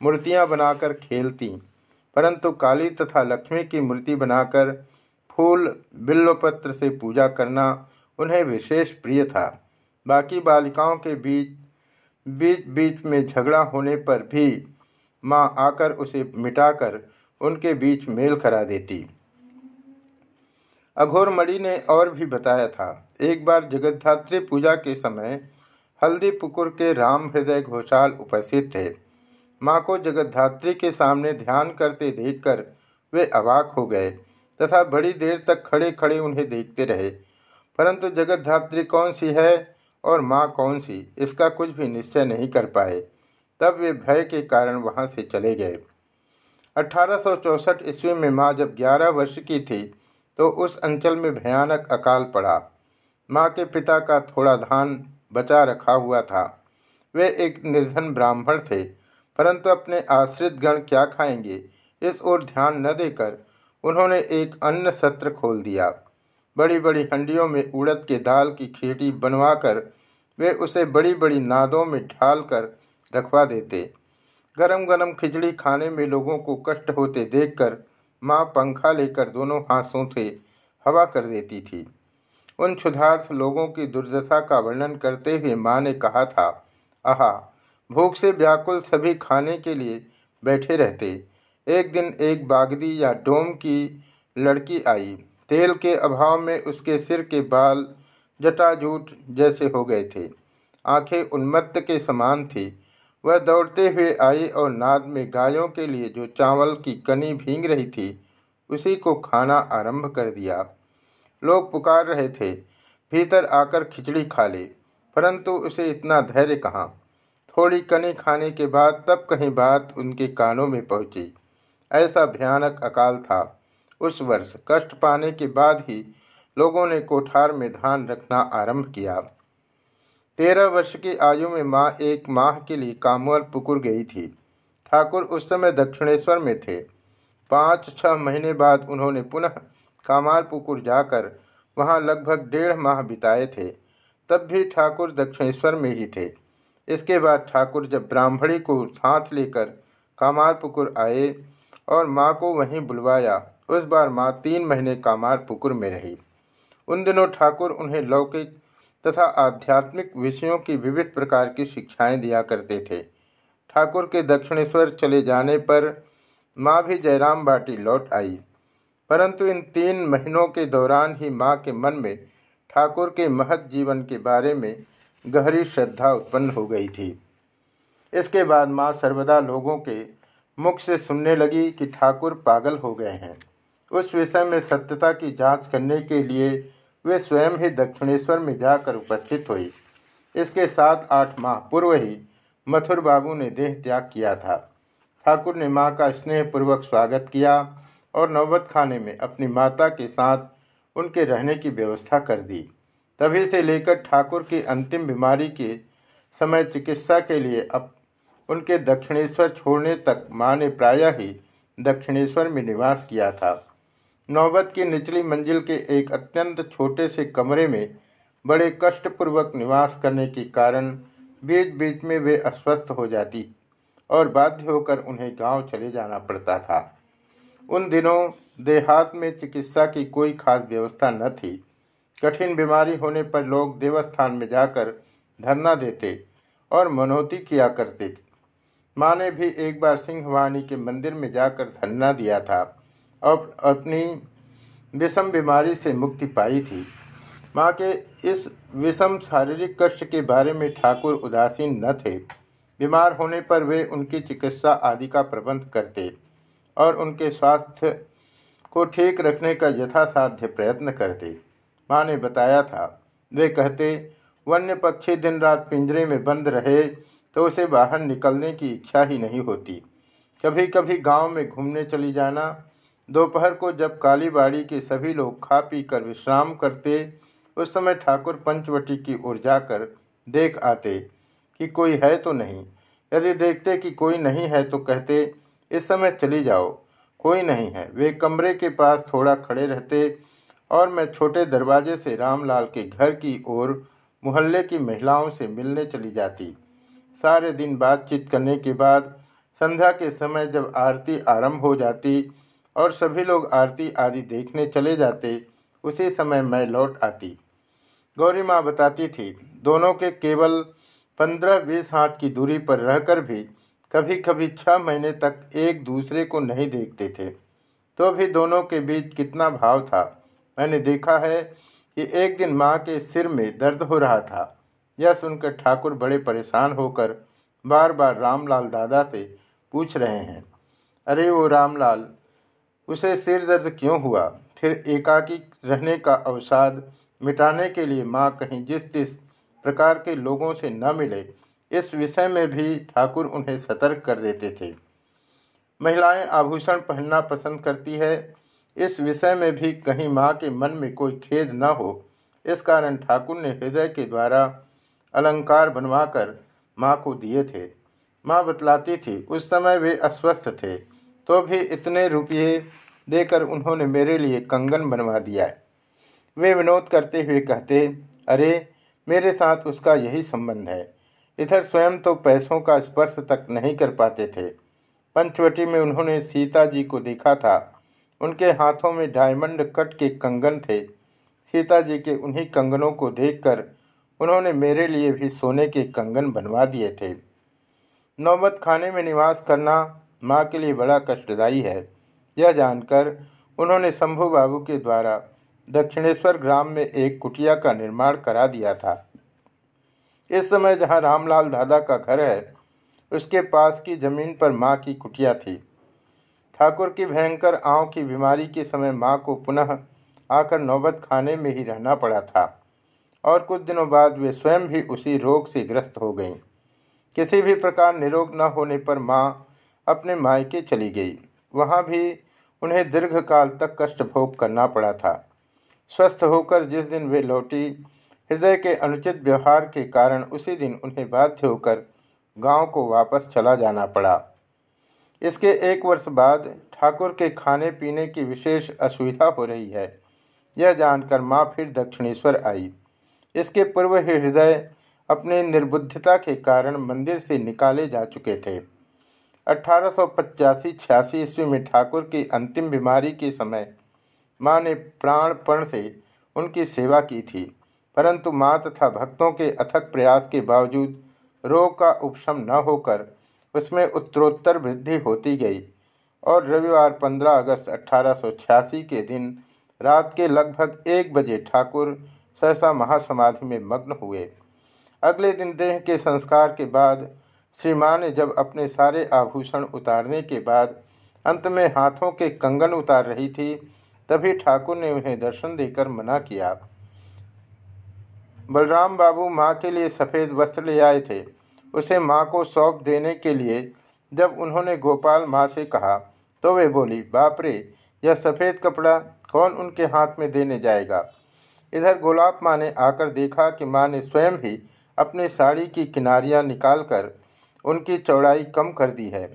मूर्तियाँ बनाकर खेलती, परंतु काली तथा लक्ष्मी की मूर्ति बनाकर फूल बिल्वपत्र से पूजा करना उन्हें विशेष प्रिय था। बाकी बालिकाओं के बीच बीच बीच में झगड़ा होने पर भी माँ आकर उसे मिटाकर उनके बीच मेल करा देती। अघोरमणि ने और भी बताया था। एक बार जगद्धात्री पूजा के समय हल्दी पुकुर के राम हृदय घोषाल उपस्थित थे। माँ को जगद्धात्री के सामने ध्यान करते देखकर वे अवाक हो गए तथा बड़ी देर तक खड़े खड़े उन्हें देखते रहे। परंतु जगत धात्री कौन सी है और माँ कौन सी, इसका कुछ भी निश्चय नहीं कर पाए। तब वे भय के कारण वहाँ से चले गए। अठारह ईस्वी में माँ जब 11 वर्ष की थी तो उस अंचल में भयानक अकाल पड़ा। माँ के पिता का थोड़ा धान बचा रखा हुआ था। वे एक निर्धन ब्राह्मण थे। परंतु अपने आश्रित गण क्या खाएँगे? इस ओर ध्यान न देकर उन्होंने एक अन्न सत्र खोल दिया। बड़ी बड़ी हंडियों में उड़द के दाल की खीटी बनवाकर वे उसे बड़ी बड़ी नादों में ढाल कर रखवा देते। गरम गरम खिचड़ी खाने में लोगों को कष्ट होते देखकर माँ पंखा लेकर दोनों हाथों से हवा कर देती थी। उन क्षुधार्थ लोगों की दुर्दशा का वर्णन करते हुए माँ ने कहा था, आहा भूख से व्याकुल सभी खाने के लिए बैठे रहते। एक दिन एक बागदी या डोम की लड़की आई। तेल के अभाव में उसके सिर के बाल जटाजूट जैसे हो गए थे। आँखें उन्मत्त के समान थी। वह दौड़ते हुए आई और नाद में गायों के लिए जो चावल की कनी भींग रही थी, उसी को खाना आरंभ कर दिया। लोग पुकार रहे थे, भीतर आकर खिचड़ी खा ले, परंतु उसे इतना धैर्य कहाँ? थोड़ी कनी खाने के बाद तब कहीं बात उनके कानों में पहुँची। ऐसा भयानक अकाल था। उस वर्ष कष्ट पाने के बाद ही लोगों ने कोठार में धान रखना आरंभ किया। तेरह वर्ष की आयु में माँ एक माह के लिए कामवल पुकुर गई थी। ठाकुर उस समय दक्षिणेश्वर में थे। पाँच छह महीने बाद उन्होंने पुनः कामार पुकुर जाकर वहाँ लगभग डेढ़ माह बिताए थे। तब भी ठाकुर दक्षिणेश्वर में ही थे। इसके बाद ठाकुर जब ब्राह्मणी को साथ लेकर कामार पुकुर आए और माँ को वहीं बुलवाया, उस बार माँ तीन महीने कामार पुकुर में रही। उन दिनों ठाकुर उन्हें लौकिक तथा आध्यात्मिक विषयों की विविध प्रकार की शिक्षाएँ दिया करते थे। ठाकुर के दक्षिणेश्वर चले जाने पर माँ भी जयराम बाटी लौट आई। परंतु इन तीन महीनों के दौरान ही माँ के मन में ठाकुर के महत जीवन के बारे में गहरी श्रद्धा उत्पन्न हो गई थी। इसके बाद माँ सर्वदा लोगों के मुख से सुनने लगी कि ठाकुर पागल हो गए हैं। उस विषय में सत्यता की जाँच करने के लिए वे स्वयं ही दक्षिणेश्वर में जाकर उपस्थित हुई। इसके सात आठ माह पूर्व ही मथुर बाबू ने देह त्याग किया था। ठाकुर ने माँ का स्नेहपूर्वक स्वागत किया और नौबत खाने में अपनी माता के साथ उनके रहने की व्यवस्था कर दी। तभी से लेकर ठाकुर की अंतिम बीमारी के समय चिकित्सा के लिए अब उनके दक्षिणेश्वर छोड़ने तक माँ ने प्रायः ही दक्षिणेश्वर में निवास किया था। नौबत की निचली मंजिल के एक अत्यंत छोटे से कमरे में बड़े कष्टपूर्वक निवास करने के कारण बीच बीच में वे अस्वस्थ हो जाती और बाध्य होकर उन्हें गाँव चले जाना पड़ता था। उन दिनों देहात में चिकित्सा की कोई खास व्यवस्था न थी। कठिन बीमारी होने पर लोग देवस्थान में जाकर धरना देते और मनोती किया करते माँ ने भी एक बार सिंहवाणी के मंदिर में जाकर धरना दिया था और अपनी विषम बीमारी से मुक्ति पाई थी। माँ के इस विषम शारीरिक कष्ट के बारे में ठाकुर उदासीन न थे। बीमार होने पर वे उनकी चिकित्सा आदि का प्रबंध करते और उनके स्वास्थ्य को ठीक रखने का यथासाध्य प्रयत्न करते। माँ ने बताया था। वे कहते, वन्य पक्षी दिन रात पिंजरे में बंद रहे तो उसे बाहर निकलने की इच्छा ही नहीं होती। कभी कभी गाँव में घूमने चली जाना, दोपहर को जब कालीबाड़ी के सभी लोग खा पी कर विश्राम करते, उस समय ठाकुर पंचवटी की ओर जाकर देख आते कि कोई है तो नहीं। यदि देखते कि कोई नहीं है तो कहते, इस समय चली जाओ, कोई नहीं है। वे कमरे के पास थोड़ा खड़े रहते और मैं छोटे दरवाजे से रामलाल के घर की ओर मोहल्ले की महिलाओं से मिलने चली जाती। सारे दिन बातचीत करने के बाद संध्या के समय जब आरती आरंभ हो जाती और सभी लोग आरती आदि देखने चले जाते, उसी समय मैं लौट आती। गौरी माँ बताती थी, दोनों के केवल पंद्रह बीस हाथ की दूरी पर रहकर भी कभी कभी छः महीने तक एक दूसरे को नहीं देखते थे। तो भी दोनों के बीच कितना भाव था। मैंने देखा है कि एक दिन माँ के सिर में दर्द हो रहा था। यह सुनकर ठाकुर बड़े परेशान होकर बार बार रामलाल दादा से पूछ रहे हैं, अरे वो रामलाल, उसे सिर दर्द क्यों हुआ? फिर एकाकी रहने का अवसाद मिटाने के लिए माँ कहीं जिस जिस प्रकार के लोगों से न मिले, इस विषय में भी ठाकुर उन्हें सतर्क कर देते थे। महिलाएँ आभूषण पहनना पसंद करती है इस विषय में भी कहीं माँ के मन में कोई खेद न हो। इस कारण ठाकुर ने हृदय के द्वारा अलंकार बनवाकर माँ को दिए थे। माँ बतलाती थी, उस समय वे अस्वस्थ थे तो भी इतने रुपये देकर उन्होंने मेरे लिए कंगन बनवा दिया वे विनोद करते हुए कहते, अरे, मेरे साथ उसका यही संबंध है। इधर स्वयं तो पैसों का स्पर्श तक नहीं कर पाते थे। पंचवटी में उन्होंने सीता जी को देखा था। उनके हाथों में डायमंड कट के कंगन थे। सीता जी के उन्हीं कंगनों को देखकर उन्होंने मेरे लिए भी सोने के कंगन बनवा दिए थे। नौबत खाने में निवास करना माँ के लिए बड़ा कष्टदायी है। यह जानकर उन्होंने शंभू बाबू के द्वारा दक्षिणेश्वर ग्राम में एक कुटिया का निर्माण करा दिया था। इस समय जहाँ रामलाल दादा का घर है, उसके पास की ज़मीन पर माँ की कुटिया थी। ठाकुर की भयंकर आँव की बीमारी के समय माँ को पुनः आकर नौबत खाने में ही रहना पड़ा था। और कुछ दिनों बाद वे स्वयं भी उसी रोग से ग्रस्त हो गईं। किसी भी प्रकार निरोग न होने पर माँ अपने मायके चली गई। वहाँ भी उन्हें दीर्घकाल तक कष्ट भोग करना पड़ा था। स्वस्थ होकर जिस दिन वे लौटी, हृदय के अनुचित व्यवहार के कारण उसी दिन उन्हें बाध्य होकर गाँव को वापस चला जाना पड़ा। इसके एक वर्ष बाद ठाकुर के खाने पीने की विशेष असुविधा हो रही है। यह जानकर माँ फिर दक्षिणेश्वर आई। इसके पूर्व ही हृदय अपने निर्बुद्धता के कारण मंदिर से निकाले जा चुके थे। अठारह सौ पचासी ईस्वी में ठाकुर की अंतिम बीमारी के समय माँ ने प्राणपण से उनकी सेवा की थी, परंतु माँ तथा भक्तों के अथक प्रयास के बावजूद रोग का उपशम न होकर उसमें उत्तरोत्तर वृद्धि होती गई और रविवार 15 अगस्त अठारह के दिन रात के लगभग एक बजे ठाकुर सहसा महासमाधि में मग्न हुए। अगले दिन देह के संस्कार के बाद श्री माँ ने जब अपने सारे आभूषण उतारने के बाद अंत में हाथों के कंगन उतार रही थी, तभी ठाकुर ने उन्हें दर्शन देकर मना किया। बलराम बाबू माँ के लिए सफ़ेद वस्त्र ले आए थे। उसे माँ को सौंप देने के लिए जब उन्होंने गोपाल माँ से कहा तो वे बोली, बाप रे, यह सफ़ेद कपड़ा कौन उनके हाथ में देने जाएगा? इधर गोलाब माँ ने आकर देखा कि माँ ने स्वयं ही अपनी साड़ी की किनारियाँ निकालकर उनकी चौड़ाई कम कर दी है।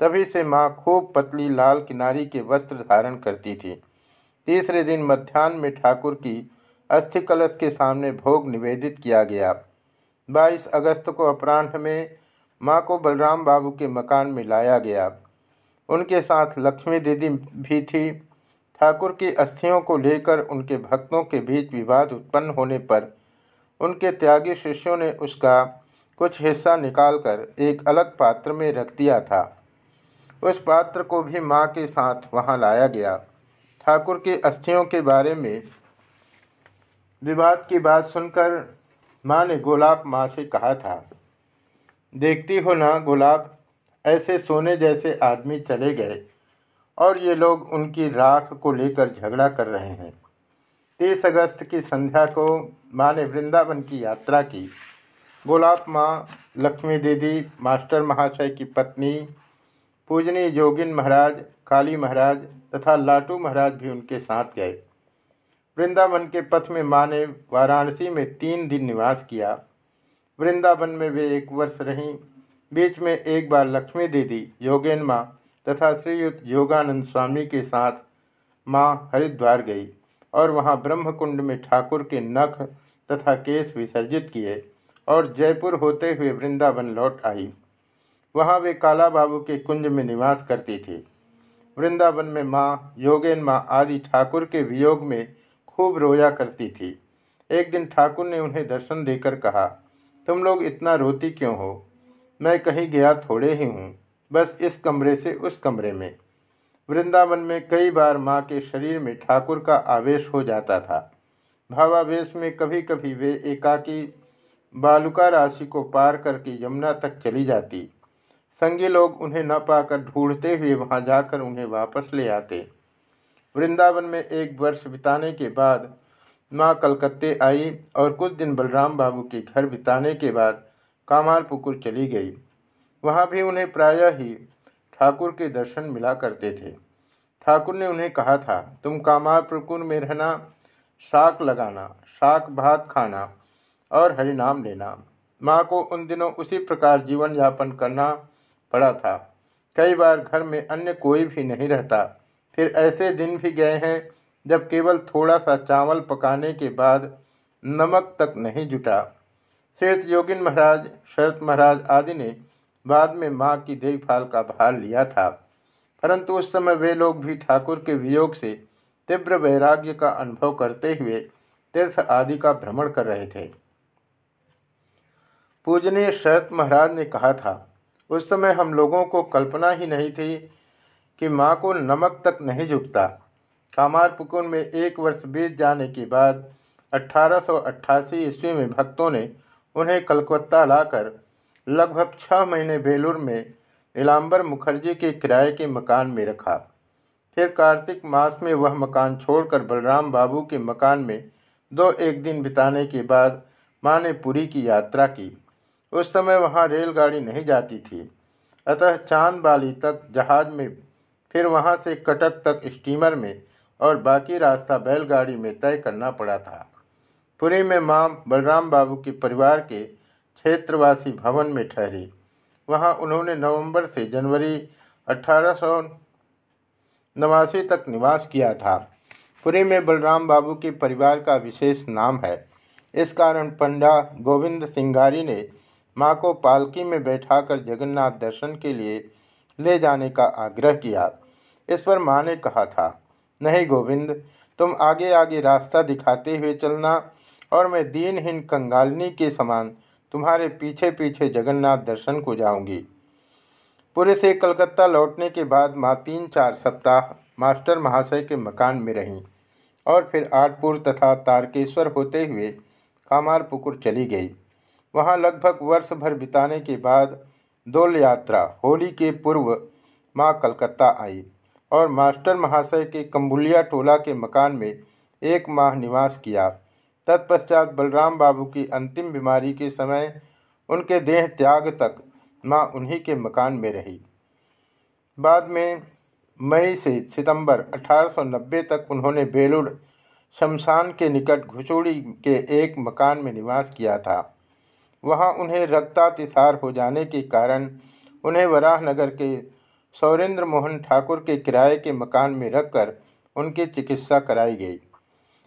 तभी से माँ खूब पतली लाल किनारी के वस्त्र धारण करती थी। तीसरे दिन मध्यान्ह में ठाकुर की अस्थि कलश के सामने भोग निवेदित किया गया। 22 अगस्त को अपराह्न में माँ को बलराम बाबू के मकान में लाया गया। उनके साथ लक्ष्मी दीदी भी थी। ठाकुर की अस्थियों को लेकर उनके भक्तों के बीच विवाद उत्पन्न होने पर उनके त्यागी शिष्यों ने उसका कुछ हिस्सा निकालकर एक अलग पात्र में रख दिया था। उस पात्र को भी माँ के साथ वहाँ लाया गया। ठाकुर की अस्थियों के बारे में विवाद की बात सुनकर माँ ने गोलाब माँ से कहा था, देखती हो ना गुलाब, ऐसे सोने जैसे आदमी चले गए और ये लोग उनकी राख को लेकर झगड़ा कर रहे हैं। तीस अगस्त की संध्या को माँ ने वृंदावन की यात्रा की। गोलाब माँ, लक्ष्मी दीदी, मास्टर महाशय की पत्नी पूजनी जोगिन महाराज, काली महाराज तथा लाटू महाराज भी उनके साथ गए। वृंदावन के पथ में माँ ने वाराणसी में तीन दिन निवास किया। वृंदावन में वे एक वर्ष रहीं। बीच में एक बार लक्ष्मी दीदी योगेन माँ तथा श्रीयुक्त योगानंद स्वामी के साथ माँ हरिद्वार गई और वहाँ ब्रह्मकुंड में ठाकुर के नख तथा केस विसर्जित किए और जयपुर होते हुए वृंदावन लौट आई। वहाँ वे काला बाबू के कुंज में निवास करती थी। वृंदावन में माँ, योगेन माँ आदि ठाकुर के वियोग में खूब रोया करती थी। एक दिन ठाकुर ने उन्हें दर्शन देकर कहा, तुम लोग इतना रोती क्यों हो? मैं कहीं गया थोड़े ही हूँ, बस इस कमरे से उस कमरे में। वृंदावन में कई बार माँ के शरीर में ठाकुर का आवेश हो जाता था। भावावेश में कभी कभी वे एकाकी बालुका राशि को पार करके यमुना तक चली जाती। संगी लोग उन्हें न पाकर ढूंढते हुए वहाँ जाकर उन्हें वापस ले आते। वृंदावन में एक वर्ष बिताने के बाद माँ कलकत्ते आई और कुछ दिन बलराम बाबू के घर बिताने के बाद कामारपुकुर चली गई। वहाँ भी उन्हें प्रायः ही ठाकुर के दर्शन मिला करते थे। ठाकुर ने उन्हें कहा था, तुम कामारपुकुर में रहना, शाक लगाना, शाक भात खाना और हरिनाम लेना। माँ को उन दिनों उसी प्रकार जीवन यापन करना पड़ा था। कई बार घर में अन्य कोई भी नहीं रहता। फिर ऐसे दिन भी गए हैं, जब केवल थोड़ा सा चावल पकाने के बाद नमक तक नहीं जुटा। श्रेत योगिन महाराज, शरत महाराज आदि ने बाद में माँ की देखभाल का भार लिया था। परंतु उस समय वे लोग भी ठाकुर के वियोग से तीव्र वैराग्य का अनुभव करते हुए तीर्थ आदि का भ्रमण कर रहे थे। पूजनीय शरत महाराज ने कहा था, उस समय हम लोगों को कल्पना ही नहीं थी कि माँ को नमक तक नहीं झुकता। कामारपुकुर में एक वर्ष बीत जाने के बाद अठारह ईस्वी में भक्तों ने उन्हें कलकत्ता लाकर लगभग छः महीने बेलूर में नीलाम्बर मुखर्जी के किराए के मकान में रखा। फिर कार्तिक मास में वह मकान छोड़कर बलराम बाबू के मकान में दो एक दिन बिताने के बाद माँ ने पुरी की यात्रा की। उस समय वहाँ रेलगाड़ी नहीं जाती थी। अतः चाँद बाली तक जहाज़ में फिर वहाँ से कटक तक स्टीमर में और बाकी रास्ता बैलगाड़ी में तय करना पड़ा था। पुरी में माँ बलराम बाबू के परिवार के क्षेत्रवासी भवन में ठहरी। वहाँ उन्होंने नवंबर से जनवरी अठारह तक निवास किया था। पुरी में बलराम बाबू के परिवार का विशेष नाम है। इस कारण पंडा गोविंद सिंगारी ने माँ को पालकी में बैठाकर जगन्नाथ दर्शन के लिए ले जाने का आग्रह किया। इस पर माँ ने कहा था, नहीं गोविंद, तुम आगे आगे रास्ता दिखाते हुए चलना और मैं दीनहीन कंगालिनी के समान तुम्हारे पीछे पीछे जगन्नाथ दर्शन को जाऊँगी। पूरे से कलकत्ता लौटने के बाद माँ तीन चार सप्ताह मास्टर महाशय के मकान में रहीं और फिर आठपुर तथा तारकेश्वर होते हुए कामारपुकुर चली गई। वहाँ लगभग वर्ष भर बिताने के बाद दोल यात्रा होली के पूर्व माँ कलकत्ता आई। और मास्टर महाशय के कम्बुलिया टोला के मकान में एक माह निवास किया। तत्पश्चात बलराम बाबू की अंतिम बीमारी के समय उनके देह त्याग तक माँ उन्हीं के मकान में रही। बाद में मई से सितंबर 1890 तक उन्होंने बेलूर शमशान के निकट घुचोड़ी के एक मकान में निवास किया था। वहाँ उन्हें रक्तातिसार हो जाने के कारण उन्हें वराहनगर के सौरेंद्र मोहन ठाकुर के किराए के मकान में रखकर उनकी चिकित्सा कराई गई।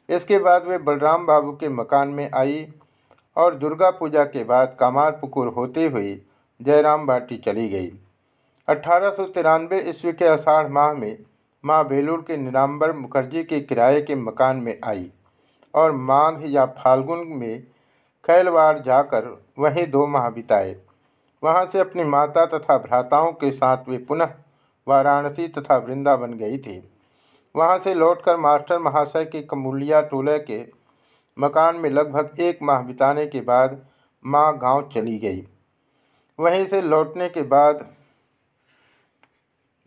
इसके बाद वे बलराम बाबू के मकान में आई और दुर्गा पूजा के बाद कामार पुकुर होते हुए जयराम बाटी चली गई। अठारह सौ तिरानवे ईस्वी के आषाढ़ माह में माँ बेलूर के नीलाम्बर मुखर्जी के किराए के मकान में आई और माघ या फाल्गुन में कैलवाड़ जाकर वहीं दो माह बिताए। वहाँ से अपनी माता तथा भ्राताओं के साथ वे पुनः वाराणसी तथा वृंदावन गई थी। वहाँ से लौटकर मास्टर महाशय के कमूलिया टोले के मकान में लगभग एक माह बिताने के बाद माँ गाँव चली गई। वहीं से लौटने के बाद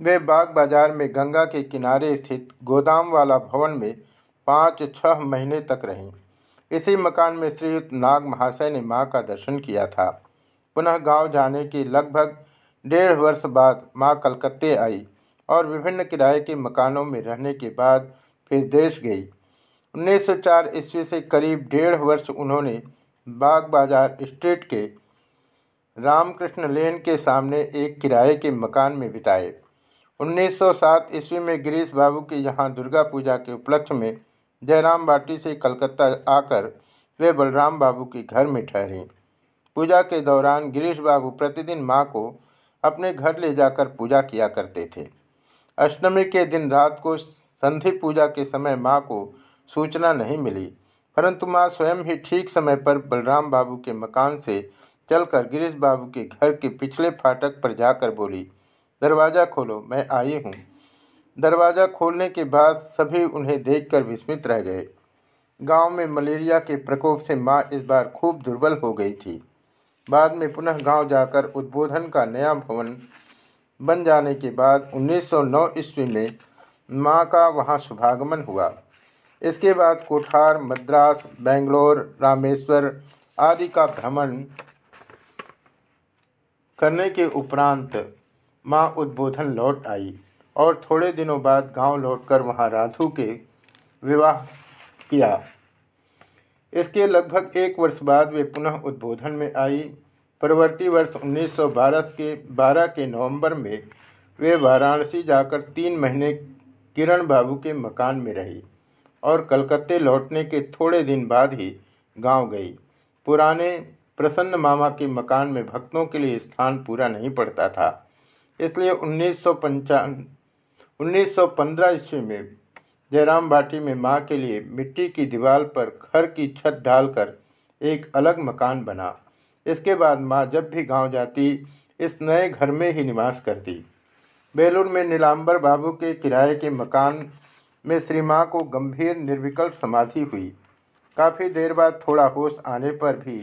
वे बाग बाज़ार में गंगा के किनारे स्थित गोदाम वाला भवन में पाँच छह महीने तक रहीं। इसी मकान में श्रीयुक्त नाग महाशय ने माँ का दर्शन किया था। पुनः गाँव जाने के लगभग डेढ़ वर्ष बाद माँ कलकत्ते आई और विभिन्न किराए के मकानों में रहने के बाद फिर देश गई। 1904 ईस्वी से करीब डेढ़ वर्ष उन्होंने बाग बाज़ार स्ट्रीट के रामकृष्ण लेन के सामने एक किराए के मकान में बिताए। 1907 ईस्वी में गिरीश बाबू के यहाँ दुर्गा पूजा के उपलक्ष्य में जयराम बाटी से कलकत्ता आकर वे बलराम बाबू के घर में ठहरे। पूजा के दौरान गिरीश बाबू प्रतिदिन माँ को अपने घर ले जाकर पूजा किया करते थे। अष्टमी के दिन रात को संधि पूजा के समय माँ को सूचना नहीं मिली, परंतु माँ स्वयं ही ठीक समय पर बलराम बाबू के मकान से चलकर गिरीश बाबू के घर के पिछले फाटक पर जाकर बोली, दरवाज़ा खोलो, मैं आई हूँ। दरवाज़ा खोलने के बाद सभी उन्हें देखकर विस्मित रह गए। गाँव में मलेरिया के प्रकोप से माँ इस बार खूब दुर्बल हो गई थी। बाद में पुनः गाँव जाकर उद्बोधन का नया भवन बन जाने के बाद 1909 ईस्वी में माँ का वहाँ शुभागमन हुआ। इसके बाद कोठार, मद्रास, बेंगलोर, रामेश्वर आदि का भ्रमण करने के उपरांत माँ उद्बोधन लौट आई और थोड़े दिनों बाद गाँव लौटकर वहाँ राधु के विवाह किया। इसके लगभग एक वर्ष बाद वे पुनः उद्बोधन में आई। परवर्ती वर्ष 1912 के 12 के नवंबर में वे वाराणसी जाकर तीन महीने किरण बाबू के मकान में रही और कलकत्ते लौटने के थोड़े दिन बाद ही गाँव गई। पुराने प्रसन्न मामा के मकान में भक्तों के लिए स्थान पूरा नहीं पड़ता था। इसलिए उन्नीस सौ 1915 ईस्वी में जयराम बाटी में माँ के लिए मिट्टी की दीवार पर घर की छत डालकर एक अलग मकान बना। इसके बाद माँ जब भी गाँव जाती, इस नए घर में ही निवास करती। बेलूर में नीलाम्बर बाबू के किराए के मकान में श्री माँ को गंभीर निर्विकल्प समाधि हुई। काफ़ी देर बाद थोड़ा होश आने पर भी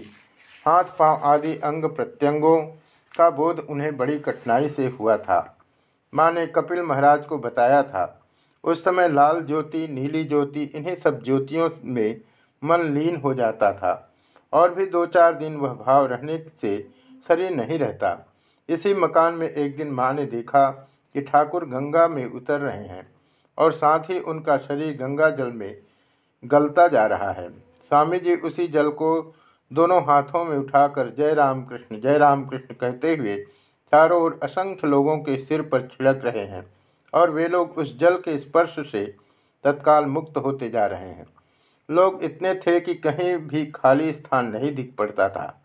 हाथ पाँव आदि अंग प्रत्यंगों का बोध उन्हें बड़ी कठिनाई से हुआ था। माँ ने कपिल महाराज को बताया था उस समय लाल ज्योति, नीली ज्योति, इन्हीं सब ज्योतियों में मन लीन हो जाता था। और भी दो चार दिन वह भाव रहने से शरीर नहीं रहता। इसी मकान में एक दिन माँ ने देखा कि ठाकुर गंगा में उतर रहे हैं और साथ ही उनका शरीर गंगा जल में गलता जा रहा है। स्वामी जी उसी जल को दोनों हाथों में उठाकर जय राम कृष्ण, जय राम कृष्ण कहते हुए चारों ओर असंख्य लोगों के सिर पर छिड़क रहे हैं। और वे लोग उस जल के स्पर्श से तत्काल मुक्त होते जा रहे हैं। लोग इतने थे कि कहीं भी खाली स्थान नहीं दिख पड़ता था।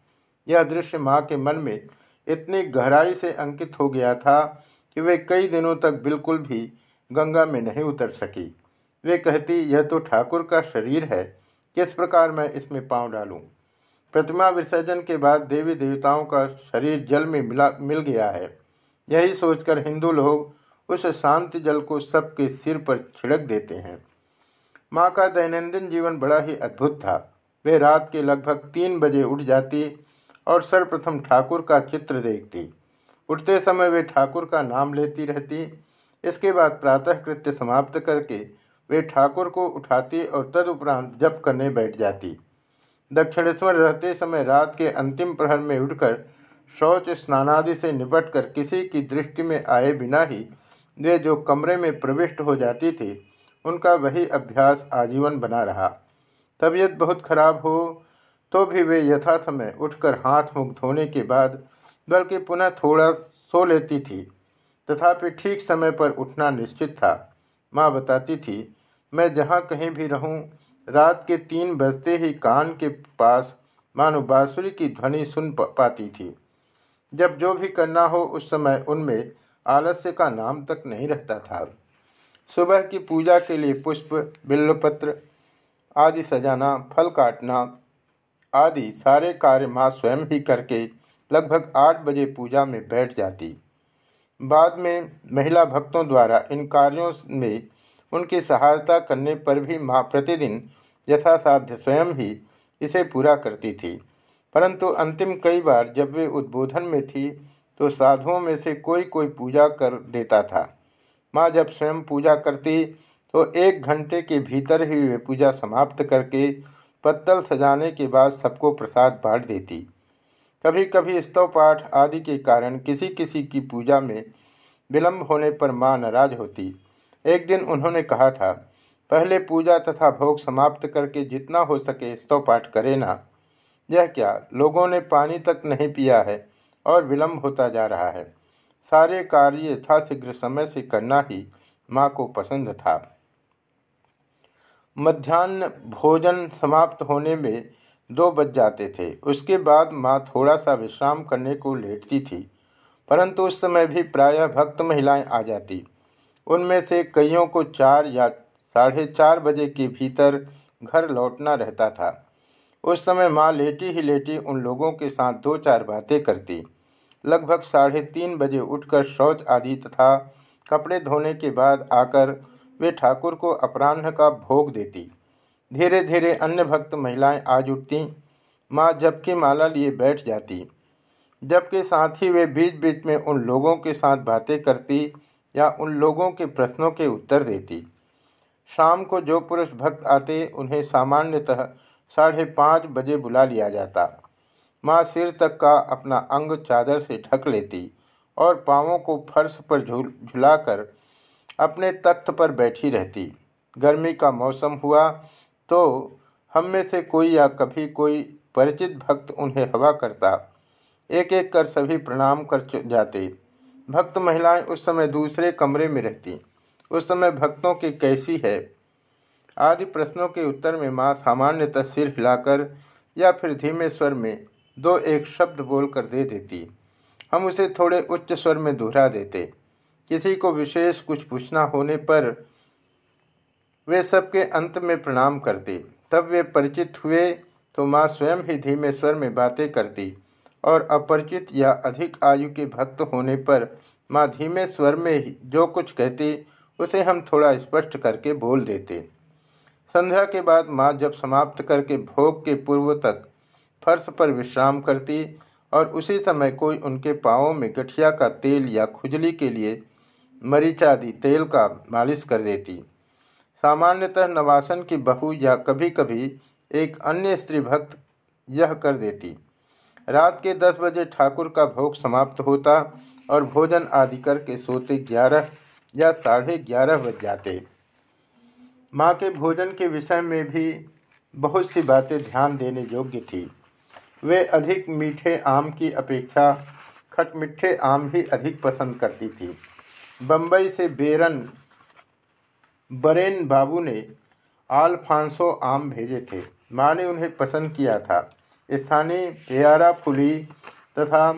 यह दृश्य माँ के मन में इतनी गहराई से अंकित हो गया था कि वे कई दिनों तक बिल्कुल भी गंगा में नहीं उतर सकी। वे कहती, यह तो ठाकुर का शरीर है, किस प्रकार मैं इसमें पाँव डालूं? प्रतिमा विसर्जन के बाद देवी देवताओं का शरीर जल में मिला, मिल गया है। यही सोचकर हिंदू लोग उस शांत जल को सबके सिर पर छिड़क देते हैं। माँ का दैनंदिन जीवन बड़ा ही अद्भुत था। वे रात के लगभग तीन बजे उठ जाती और सर्वप्रथम ठाकुर का चित्र देखती। उठते समय वे ठाकुर का नाम लेती रहती। इसके बाद प्रातः कृत्य समाप्त करके वे ठाकुर को उठाती और तदुपरांत जप करने बैठ जाती। दक्षिणेश्वर रहते समय रात के अंतिम प्रहर में उठकर शौच स्नानादि से निपटकर किसी की दृष्टि में आए बिना ही वे जो कमरे में प्रविष्ट हो जाती थी, उनका वही अभ्यास आजीवन बना रहा। तबीयत बहुत खराब हो तो भी वे यथा समय उठकर हाथ मुख धोने के बाद, बल्कि पुनः थोड़ा सो लेती थी। तथापि ठीक समय पर उठना निश्चित था। माँ बताती थी, मैं जहाँ कहीं भी रहूँ, रात के तीन बजते ही कान के पास मानो बाँसुरी की ध्वनि सुन पाती थी। जब जो भी करना हो उस समय उनमें आलस्य का नाम तक नहीं रहता था। सुबह की पूजा के लिए पुष्प बिल्वपत्र आदि सजाना, फल काटना आदि सारे कार्य माँ स्वयं ही करके लगभग आठ बजे पूजा में बैठ जाती। बाद में महिला भक्तों द्वारा इन कार्यों में उनकी सहायता करने पर भी माँ प्रतिदिन यथासाध्य स्वयं ही इसे पूरा करती थी। परंतु अंतिम कई बार जब वे उद्बोधन में थी तो साधुओं में से कोई कोई पूजा कर देता था। माँ जब स्वयं पूजा करती तो एक घंटे के भीतर ही वे पूजा समाप्त करके पत्तल सजाने के बाद सबको प्रसाद बांट देती। कभी कभी स्तव पाठ आदि के कारण किसी किसी की पूजा में विलम्ब होने पर माँ नाराज़ होती। एक दिन उन्होंने कहा था, पहले पूजा तथा भोग समाप्त करके जितना हो सके स्तव पाठ करे ना। यह क्या, लोगों ने पानी तक नहीं पिया है? और विलम्ब होता जा रहा है। सारे कार्य यथाशीघ्र समय से करना ही माँ को पसंद था। मध्यान्ह भोजन समाप्त होने में दो बज जाते थे। उसके बाद माँ थोड़ा सा विश्राम करने को लेटती थी, परंतु उस समय भी प्रायः भक्त महिलाएँ आ जाती। उनमें से कईयों को चार या साढ़े चार बजे के भीतर घर लौटना रहता था। उस समय माँ लेटी ही लेटी उन लोगों के साथ दो चार बातें करती। लगभग साढ़े तीन बजे उठकर शौच आदि तथा कपड़े धोने के बाद आकर वे ठाकुर को अपराह्न का भोग देती। धीरे धीरे अन्य भक्त महिलाएँ आज उठती। माँ जबकि माला लिए बैठ जाती। जबकि साथ ही वे बीच बीच में उन लोगों के साथ बातें करती या उन लोगों के प्रश्नों के उत्तर देती। शाम को जो पुरुष भक्त आते, उन्हें सामान्यतः साढ़े पाँच बजे बुला लिया जाता। माँ सिर तक का अपना अंग चादर से ढक लेती और पाँवों को फर्श पर झूल, झुलाकर अपने तख्त पर बैठी रहती। गर्मी का मौसम हुआ तो हम में से कोई या कभी कोई परिचित भक्त उन्हें हवा करता। एक एक कर सभी प्रणाम कर जाते। भक्त महिलाएँ उस समय दूसरे कमरे में रहती। उस समय भक्तों की कैसी है? आदि प्रश्नों के उत्तर में माँ सामान्यतः सिर हिलाकर या फिर धीमे स्वर में दो एक शब्द बोलकर दे देती। हम उसे थोड़े उच्च स्वर में दोहरा देते। किसी को विशेष कुछ पूछना होने पर वे सबके अंत में प्रणाम करते। तब वे परिचित हुए तो माँ स्वयं ही धीमे स्वर में बातें करती और अपरिचित या अधिक आयु के भक्त होने पर माँ धीमे स्वर में ही जो कुछ कहती, उसे हम थोड़ा स्पष्ट करके बोल देते। संध्या के बाद माँ जब समाप्त करके भोग के पूर्व तक फर्श पर विश्राम करती और उसी समय कोई उनके पाँवों में गठिया का तेल या खुजली के लिए मरीचादि तेल का मालिश कर देती। सामान्यतः नवासन की बहू या कभी कभी एक अन्य स्त्री भक्त यह कर देती। रात के दस बजे ठाकुर का भोग समाप्त होता और भोजन आदि करके सोते ग्यारह या साढ़े ग्यारह बज जाते। माँ के भोजन के विषय में भी बहुत सी बातें ध्यान देने योग्य थी। वे अधिक मीठे आम की अपेक्षा खटमिठे आम ही अधिक पसंद करती थी। बम्बई से बेरन, बरेन बाबू ने आलफांसो आम भेजे थे। माँ ने उन्हें पसंद किया था। स्थानीय प्यारा फुली तथा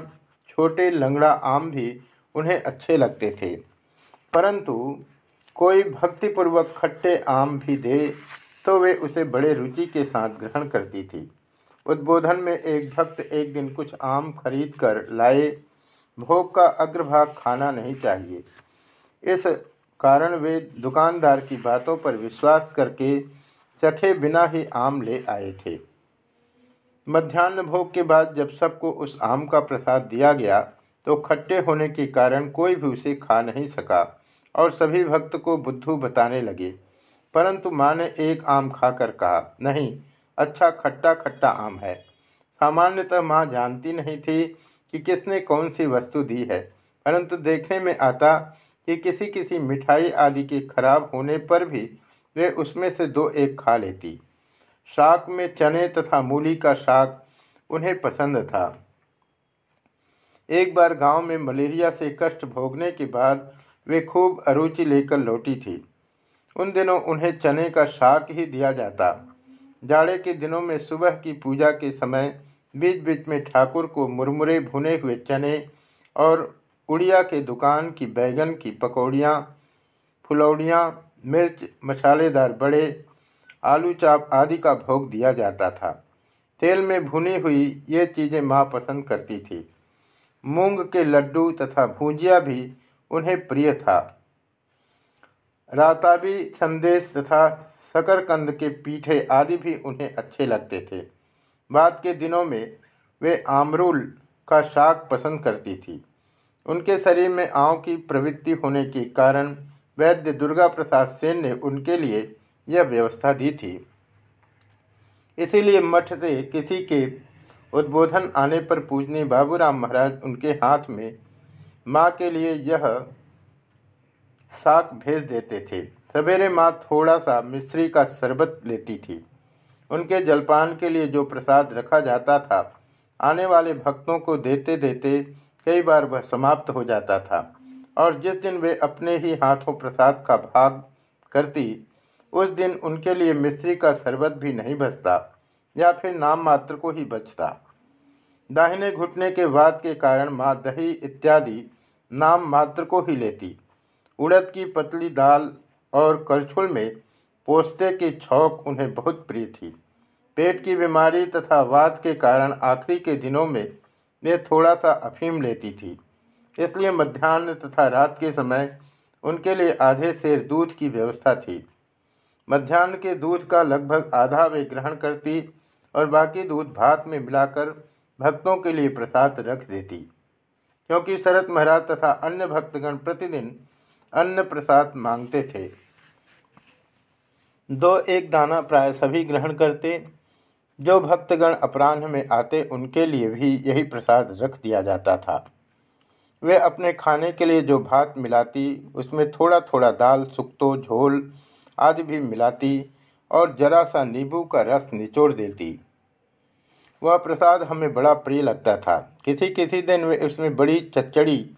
छोटे लंगड़ा आम भी उन्हें अच्छे लगते थे। परंतु कोई भक्तिपूर्वक खट्टे आम भी दे तो वे उसे बड़े रुचि के साथ ग्रहण करती थी। उद्बोधन में एक भक्त एक दिन कुछ आम खरीद कर लाए। भोग का अग्रभाग खाना नहीं चाहिए। इस कारण वे दुकानदार की बातों पर विश्वास करके चखे बिना ही आम ले आए थे। मध्यान्ह भोग के बाद जब सबको उस आम का प्रसाद दिया गया तो खट्टे होने के कारण कोई भी उसे खा नहीं सका और सभी भक्त को बुद्धू बताने लगे। परंतु माँ ने एक आम खाकर कहा, नहीं अच्छा खट्टा खट्टा आम है। सामान्यतः माँ जानती नहीं थी कि किसने कौन सी वस्तु दी है, परंतु देखने में आता कि किसी किसी मिठाई आदि के खराब होने पर भी वे उसमें से दो एक खा लेती। शाक में चने तथा मूली का शाक उन्हें पसंद था। एक बार गाँव में मलेरिया से कष्ट भोगने के बाद वे खूब अरुचि लेकर लौटी थी। उन दिनों उन्हें चने का शाक ही दिया जाता। जाड़े के दिनों में सुबह की पूजा के समय बीच बीच में ठाकुर को मुरमुरे भुने हुए चने और उड़िया के दुकान की बैगन की पकौड़ियाँ, फुलौड़ियाँ, मिर्च, मसालेदार बड़े, आलू चाप आदि का भोग दिया जाता था। तेल में भुनी हुई ये चीज़ें माँ पसंद करती थी। मूंग के लड्डू तथा भुजिया भी उन्हें प्रिय था। राताबी संदेश तथा शकरकंद के पीठे आदि भी उन्हें अच्छे लगते थे। बाद के दिनों में वे आमरूल का शाक पसंद करती थी। उनके शरीर में आँव की प्रवृत्ति होने के कारण वैद्य दुर्गा प्रसाद सेन ने उनके लिए यह व्यवस्था दी थी। इसीलिए मठ से किसी के उद्बोधन आने पर पूजनी बाबूराम महाराज उनके हाथ में माँ के लिए यह साक भेज देते थे। सवेरे माँ थोड़ा सा मिश्री का शरबत लेती थी। उनके जलपान के लिए जो प्रसाद रखा जाता था, आने वाले भक्तों को देते देते कई बार वह समाप्त हो जाता था। और जिस दिन वे अपने ही हाथों प्रसाद का भाग करती, उस दिन उनके लिए मिश्री का शरबत भी नहीं बचता, या फिर नाम मात्र को ही बचता। दाहिने घुटने के वाद के कारण माँ दही इत्यादि नाम मात्र को ही लेती। उड़द की पतली दाल और करछुल में पोस्ते की छौक उन्हें बहुत प्रिय थी। पेट की बीमारी तथा वाद के कारण आखिरी के दिनों में वे थोड़ा सा अफीम लेती थी। इसलिए मध्यान्ह तथा रात के समय उनके लिए आधे शेर दूध की व्यवस्था थी। मध्यान्ह के दूध का लगभग आधा वे ग्रहण करती और बाकी दूध भात में मिलाकर भक्तों के लिए प्रसाद रख देती। क्योंकि शरत महाराज तथा अन्य भक्तगण प्रतिदिन अन्न प्रसाद मांगते थे। दो एक दाना प्राय सभी ग्रहण करते, जो भक्तगण अपराह्न में आते, उनके लिए भी यही प्रसाद रख दिया जाता था। वे अपने खाने के लिए जो भात मिलाती, उसमें थोड़ा थोड़ा दाल, सुक्तो, झोल आदि भी मिलाती और जरा सा नींबू का रस निचोड़ देती। वह प्रसाद हमें बड़ा प्रिय लगता था। किसी किसी दिन वे उसमें बड़ी चचड़ी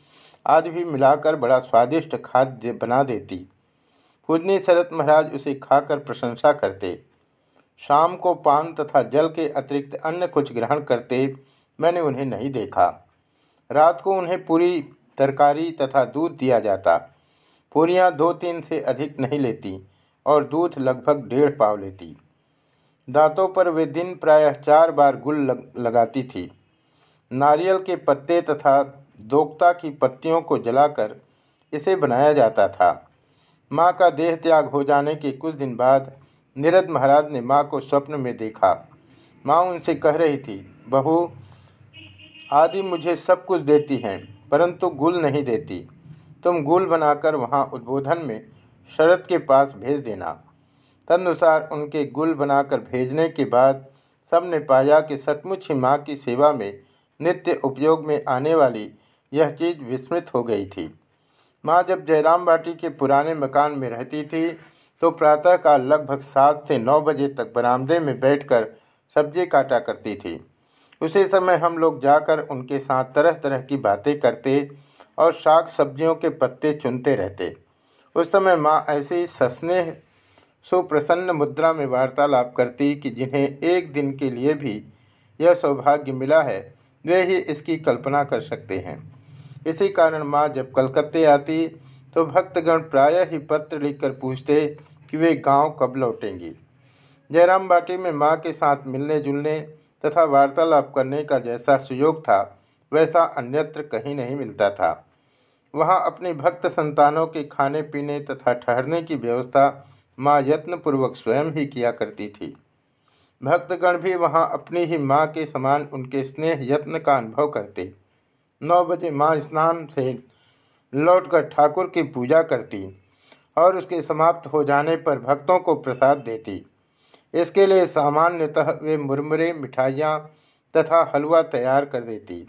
आदि भी मिलाकर बड़ा स्वादिष्ट खाद्य बना देती। पूजनी शरत महाराज उसे खाकर प्रशंसा करते। शाम को पान तथा जल के अतिरिक्त अन्य कुछ ग्रहण करते मैंने उन्हें नहीं देखा। रात को उन्हें पूरी तरकारी तथा दूध दिया जाता। पूरियाँ दो तीन से अधिक नहीं लेती और दूध लगभग डेढ़ पाव लेती। दांतों पर वे दिन प्रायः चार बार गुल लग, लगाती थी। नारियल के पत्ते तथा दोक्ता की पत्तियों को जलाकर इसे बनाया जाता था। माँ का देह त्याग हो जाने के कुछ दिन बाद निरद महाराज ने माँ को स्वप्न में देखा। माँ उनसे कह रही थी, बहू, आदि मुझे सब कुछ देती हैं, परंतु गुल नहीं देती। तुम गुल बनाकर वहाँ उद्बोधन में शरद के पास भेज देना। तदनुसार उनके गुल बनाकर भेजने के बाद सबने पाया कि सचमुच ही माँ की सेवा में नित्य उपयोग में आने वाली यह चीज़ विस्मृत हो गई थी। माँ जब जयराम बाटी के पुराने मकान में रहती थी तो प्रातःकाल लगभग सात से नौ बजे तक बरामदे में बैठकर सब्ज़ी काटा करती थी। उसी समय हम लोग जाकर उनके साथ तरह तरह की बातें करते और शाक सब्जियों के पत्ते चुनते रहते। उस समय माँ ऐसी सस्नेह, सुप्रसन्न मुद्रा में वार्तालाप करती कि जिन्हें एक दिन के लिए भी यह सौभाग्य मिला है, वे ही इसकी कल्पना कर सकते हैं। इसी कारण माँ जब कलकत्ते आती तो भक्तगण प्रायः ही पत्र लिखकर पूछते कि वे गाँव कब लौटेंगी। जयराम बाटी में माँ के साथ मिलने जुलने तथा वार्तालाप करने का जैसा सुयोग था, वैसा अन्यत्र कहीं नहीं मिलता था। वहाँ अपने भक्त संतानों के खाने पीने तथा ठहरने की व्यवस्था माँ यत्नपूर्वक स्वयं ही किया करती थी। भक्तगण भी वहाँ अपनी ही माँ के समान उनके स्नेह यत्न का अनुभव करते। नौ बजे माँ स्नान से लौटकर ठाकुर की पूजा करती और उसके समाप्त हो जाने पर भक्तों को प्रसाद देती। इसके लिए सामान्यतः वे मुरमुरे, मिठाइयाँ तथा हलवा तैयार कर देती।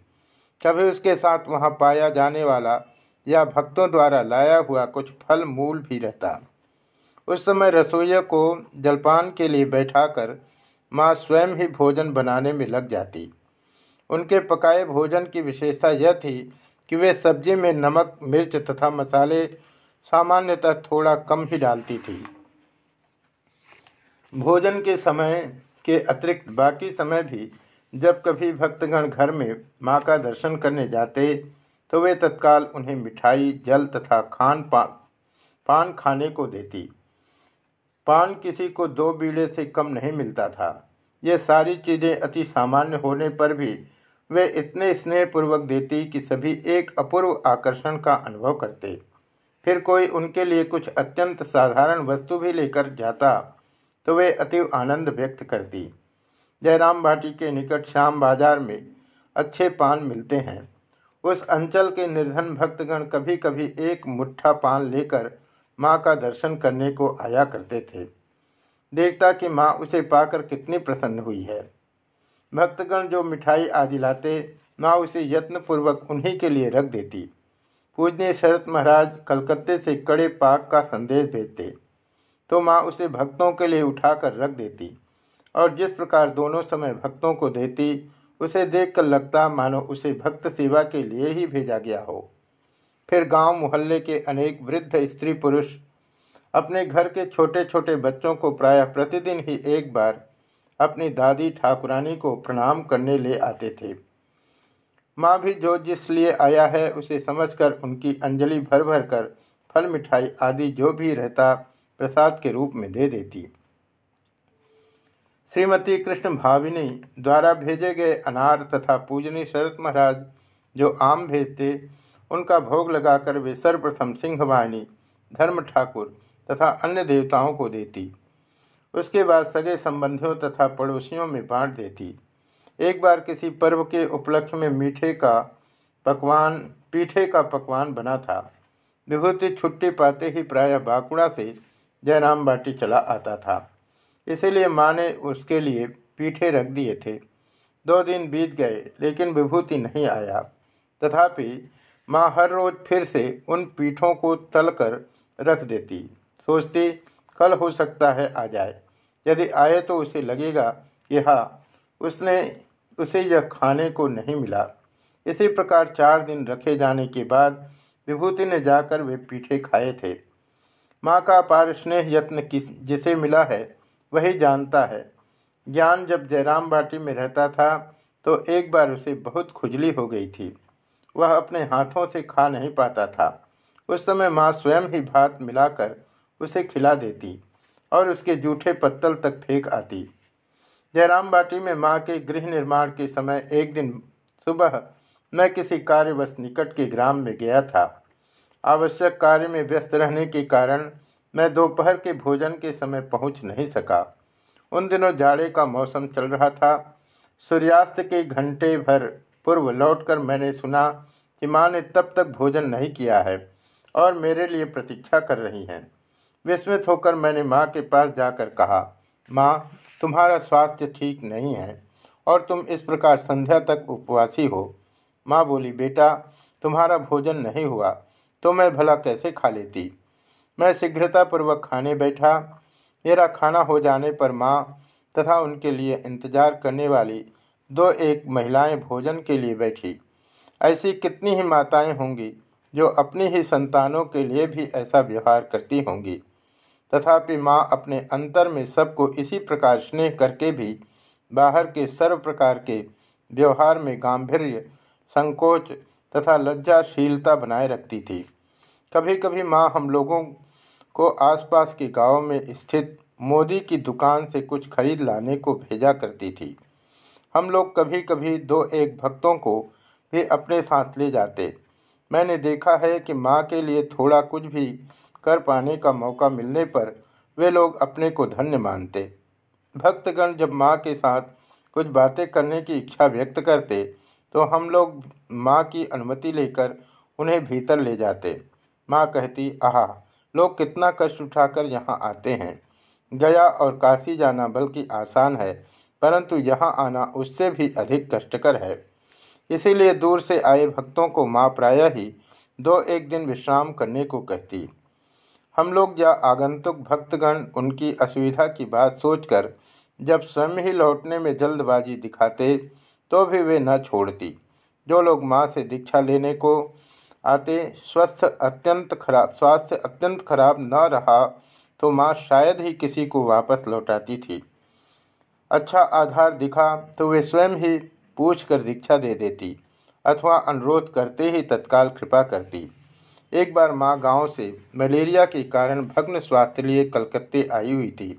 कभी उसके साथ वहाँ पाया जाने वाला या भक्तों द्वारा लाया हुआ कुछ फल मूल भी रहता। उस समय रसोइया को जलपान के लिए बैठाकर माँ स्वयं ही भोजन बनाने में लग जाती। उनके पकाए भोजन की विशेषता यह थी कि वे सब्ज़ी में नमक मिर्च तथा मसाले सामान्यतः थोड़ा कम ही डालती थी। भोजन के समय के अतिरिक्त बाकी समय भी जब कभी भक्तगण घर में माँ का दर्शन करने जाते तो वे तत्काल उन्हें मिठाई जल तथा खान पा, पान खाने को देती। पान किसी को दो बीड़े से कम नहीं मिलता था। ये सारी चीज़ें अति सामान्य होने पर भी वे इतने स्नेहपूर्वक देती कि सभी एक अपूर्व आकर्षण का अनुभव करते। फिर कोई उनके लिए कुछ अत्यंत साधारण वस्तु भी लेकर जाता तो वे अति आनंद व्यक्त करती। जयराम भाटी के निकट श्याम बाज़ार में अच्छे पान मिलते हैं। उस अंचल के निर्धन भक्तगण कभी कभी एक मुट्ठा पान लेकर माँ का दर्शन करने को आया करते थे। देखता कि माँ उसे पाकर कितनी प्रसन्न हुई है। भक्तगण जो मिठाई आदि लाते, माँ उसे यत्नपूर्वक उन्हीं के लिए रख देती। पूजनीय शरत महाराज कलकत्ते से कड़े पाक का संदेश भेजते। तो माँ उसे भक्तों के लिए उठाकर रख देती और जिस प्रकार दोनों समय भक्तों को देती, उसे देखकर लगता, मानो उसे भक्त सेवा के लिए ही भेजा गया हो। फिर गाँव मोहल्ले के अनेक वृद्ध स्त्री पुरुष अपने घर के छोटे छोटे बच्चों को प्रायः प्रतिदिन ही एक बार अपनी दादी ठाकुरानी को प्रणाम करने ले आते थे। माँ भी जो जिस लिए आया है, उसे समझकर उनकी अंजलि भर भर कर फल मिठाई आदि जो भी रहता, प्रसाद के रूप में दे देती। श्रीमती कृष्ण भाविनी द्वारा भेजे गए अनार तथा पूजनी शरत महाराज जो आम भेजते, उनका भोग लगाकर वे सर्वप्रथम सिंहवाहिनी धर्म ठाकुर तथा अन्य देवताओं को देती। उसके बाद सगे संबंधियों तथा पड़ोसियों में बांट देती। एक बार किसी पर्व के उपलक्ष्य में मीठे का पकवान, पीठे का पकवान बना था। विभूति छुट्टी पाते ही प्रायः बांकुड़ा से जयराम बाटी चला आता था। इसीलिए माँ ने उसके लिए पीठे रख दिए थे। दो दिन बीत गए, लेकिन विभूति नहीं आया। तथापि माँ हर रोज फिर से उन पीठों को तलकर रख देती। सोचती, कल हो सकता है आ जाए। यदि आए तो उसे लगेगा, कि हाँ उसने, उसे यह खाने को नहीं मिला। इसी प्रकार चार दिन रखे जाने के बाद विभूति ने जाकर वे पीठे खाए थे। माँ का अपार स्नेह यत्न किस, जिसे मिला है, वही जानता है। ज्ञान जब जयराम बाटी में रहता था तो एक बार उसे बहुत खुजली हो गई थी। वह अपने हाथों से खा नहीं पाता था। उस समय माँ स्वयं ही भात मिलाकर उसे खिला देती। और उसके जूठे पत्तल तक फेंक आती। जयराम बाटी में माँ के गृह निर्माण के समय एक दिन सुबह मैं किसी कार्यवश निकट के ग्राम में गया था। आवश्यक कार्य में व्यस्त रहने के कारण मैं दोपहर के भोजन के समय पहुँच नहीं सका। उन दिनों जाड़े का मौसम चल रहा था। सूर्यास्त के घंटे भर पूर्व लौटकर मैंने सुना कि माँ ने तब तक भोजन नहीं किया है और मेरे लिए प्रतीक्षा कर रही हैं। विस्मित होकर मैंने माँ के पास जाकर कहा, माँ, तुम्हारा स्वास्थ्य ठीक नहीं है और तुम इस प्रकार संध्या तक उपवासी हो माँ बोली, बेटा, तुम्हारा भोजन नहीं हुआ तो मैं भला कैसे खा लेती? मैं शीघ्रतापूर्वक खाने बैठा। मेरा खाना हो जाने पर माँ तथा उनके लिए इंतज़ार करने वाली दो एक महिलाएँ भोजन के लिए बैठी। ऐसी कितनी ही माताएँ होंगी जो अपनी ही संतानों के लिए भी ऐसा व्यवहार करती होंगी। तथापि माँ अपने अंतर में सबको इसी प्रकार स्नेह करके भी बाहर के सर्व प्रकार के व्यवहार में गांधीर्य संकोच तथा लज्जाशीलता बनाए रखती थी। कभी कभी माँ हम लोगों को आसपास के गाँव में स्थित मोदी की दुकान से कुछ खरीद लाने को भेजा करती थी। हम लोग कभी कभी दो एक भक्तों को भी अपने साथ ले जाते। मैंने देखा है कि माँ के लिए थोड़ा कुछ भी कर पाने का मौका मिलने पर वे लोग अपने को धन्य मानते। भक्तगण जब माँ के साथ कुछ बातें करने की इच्छा व्यक्त करते तो हम लोग माँ की अनुमति लेकर उन्हें भीतर ले जाते। माँ कहती, आह, लोग कितना कष्ट उठाकर यहाँ आते हैं। गया और काशी जाना बल्कि आसान है, परंतु यहाँ आना उससे भी अधिक कष्टकर है। इसीलिए दूर से आए भक्तों को माँ प्रायः ही दो एक दिन विश्राम करने को कहती। हम लोग या आगंतुक भक्तगण उनकी असुविधा की बात सोचकर जब स्वयं ही लौटने में जल्दबाजी दिखाते तो भी वे न छोड़ती। जो लोग माँ से दीक्षा लेने को आते, स्वस्थ अत्यंत खराब, स्वास्थ्य अत्यंत खराब न रहा तो माँ शायद ही किसी को वापस लौटाती थी। अच्छा आधार दिखा तो वे स्वयं ही पूछ कर दीक्षा दे देती, अथवा अनुरोध करते ही तत्काल कृपा करती। एक बार माँ गाँव से मलेरिया के कारण भग्न स्वास्थ्य लिए कलकत्ते आई हुई थी।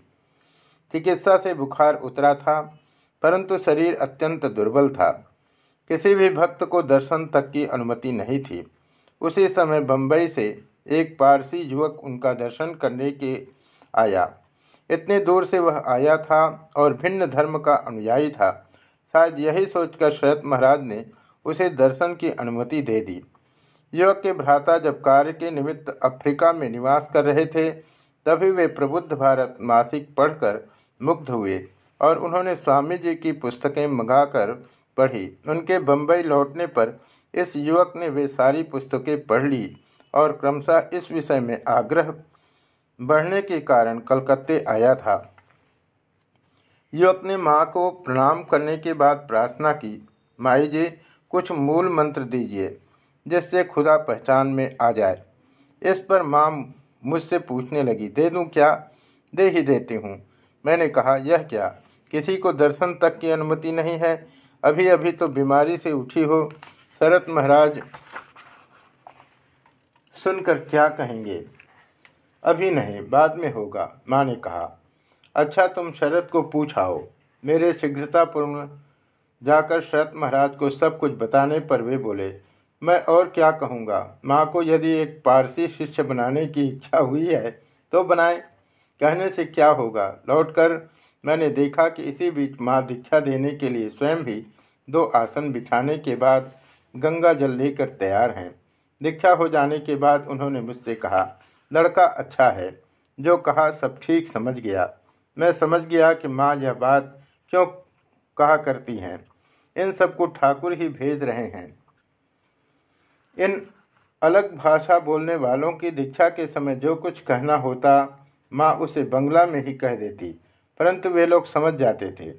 चिकित्सा से बुखार उतरा था, परंतु शरीर अत्यंत दुर्बल था। किसी भी भक्त को दर्शन तक की अनुमति नहीं थी। उसी समय बम्बई से एक पारसी युवक उनका दर्शन करने के आया। इतने दूर से वह आया था और भिन्न धर्म का अनुयायी था। शायद यही सोचकर शरत महाराज ने उसे दर्शन की अनुमति दे दी। युवक के भ्राता जब कार्य के निमित्त अफ्रीका में निवास कर रहे थे, तभी वे प्रबुद्ध भारत मासिक पढ़कर मुग्ध हुए और उन्होंने स्वामी जी की पुस्तकें मंगाकर पढ़ी। उनके बम्बई लौटने पर इस युवक ने वे सारी पुस्तकें पढ़ ली और क्रमशः इस विषय में आग्रह बढ़ने के कारण कलकत्ते आया था। युवक ने माँ को प्रणाम करने के बाद प्रार्थना की, माई जी, कुछ मूल मंत्र दीजिए। जिससे खुदा पहचान में आ जाए। इस पर माँ मुझसे पूछने लगी, दे दूँ क्या? दे ही देती हूँ। मैंने कहा, यह क्या? किसी को दर्शन तक की अनुमति नहीं है? अभी अभी तो बीमारी से उठी हो। शरत महाराज सुनकर क्या कहेंगे? अभी नहीं, बाद में होगा, माँ ने कहा। अच्छा तुम शरद को पूछाओ मेरे शीघ्रतापूर्ण जाकर शरत महाराज को सब कुछ बताने पर वे बोले मैं और क्या कहूँगा? माँ को यदि एक पारसी शिष्य बनाने की इच्छा हुई है तो बनाए। कहने से क्या होगा? लौटकर मैंने देखा कि इसी बीच माँ दीक्षा देने के लिए स्वयं भी दो आसन बिछाने के बाद गंगा जल लेकर तैयार हैं। दीक्षा हो जाने के बाद उन्होंने मुझसे कहा, लड़का अच्छा है। जो कहा, सब ठीक समझ गया। मैं समझ गया कि माँ यह बात क्यों कहा करती हैं। इन सबको ठाकुर ही भेज रहे हैं। इन अलग भाषा बोलने वालों की दीक्षा के समय जो कुछ कहना होता, माँ उसे बंगला में ही कह देती, परंतु वे लोग समझ जाते थे।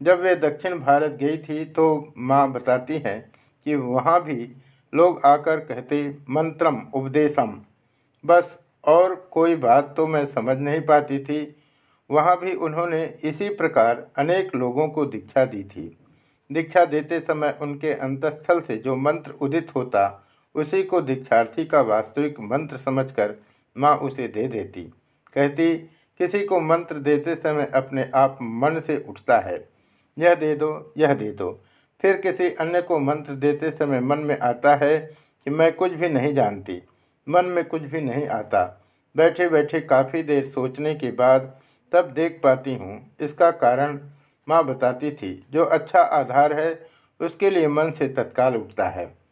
जब वे दक्षिण भारत गई थी तो माँ बताती हैं कि वहाँ भी लोग आकर कहते, मंत्रम उपदेशम। बस, और कोई बात तो मैं समझ नहीं पाती थी। वहाँ भी उन्होंने इसी प्रकार अनेक लोगों को दीक्षा दी थी। दीक्षा देते समय उनके अंतस्थल से जो मंत्र उदित होता उसी को दीक्षार्थी का वास्तविक मंत्र समझकर माँ उसे दे देती। कहती, किसी को मंत्र देते समय अपने आप मन से उठता है। यह दे दो, यह दे दो। फिर किसी अन्य को मंत्र देते समय मन में आता है कि मैं कुछ भी नहीं जानती। मन में कुछ भी नहीं आता। बैठे बैठे काफ़ी देर सोचने के बाद तब देख पाती हूँ। इसका कारण माँ बताती थी, जो अच्छा आधार है, उसके लिए मन से तत्काल उठता है।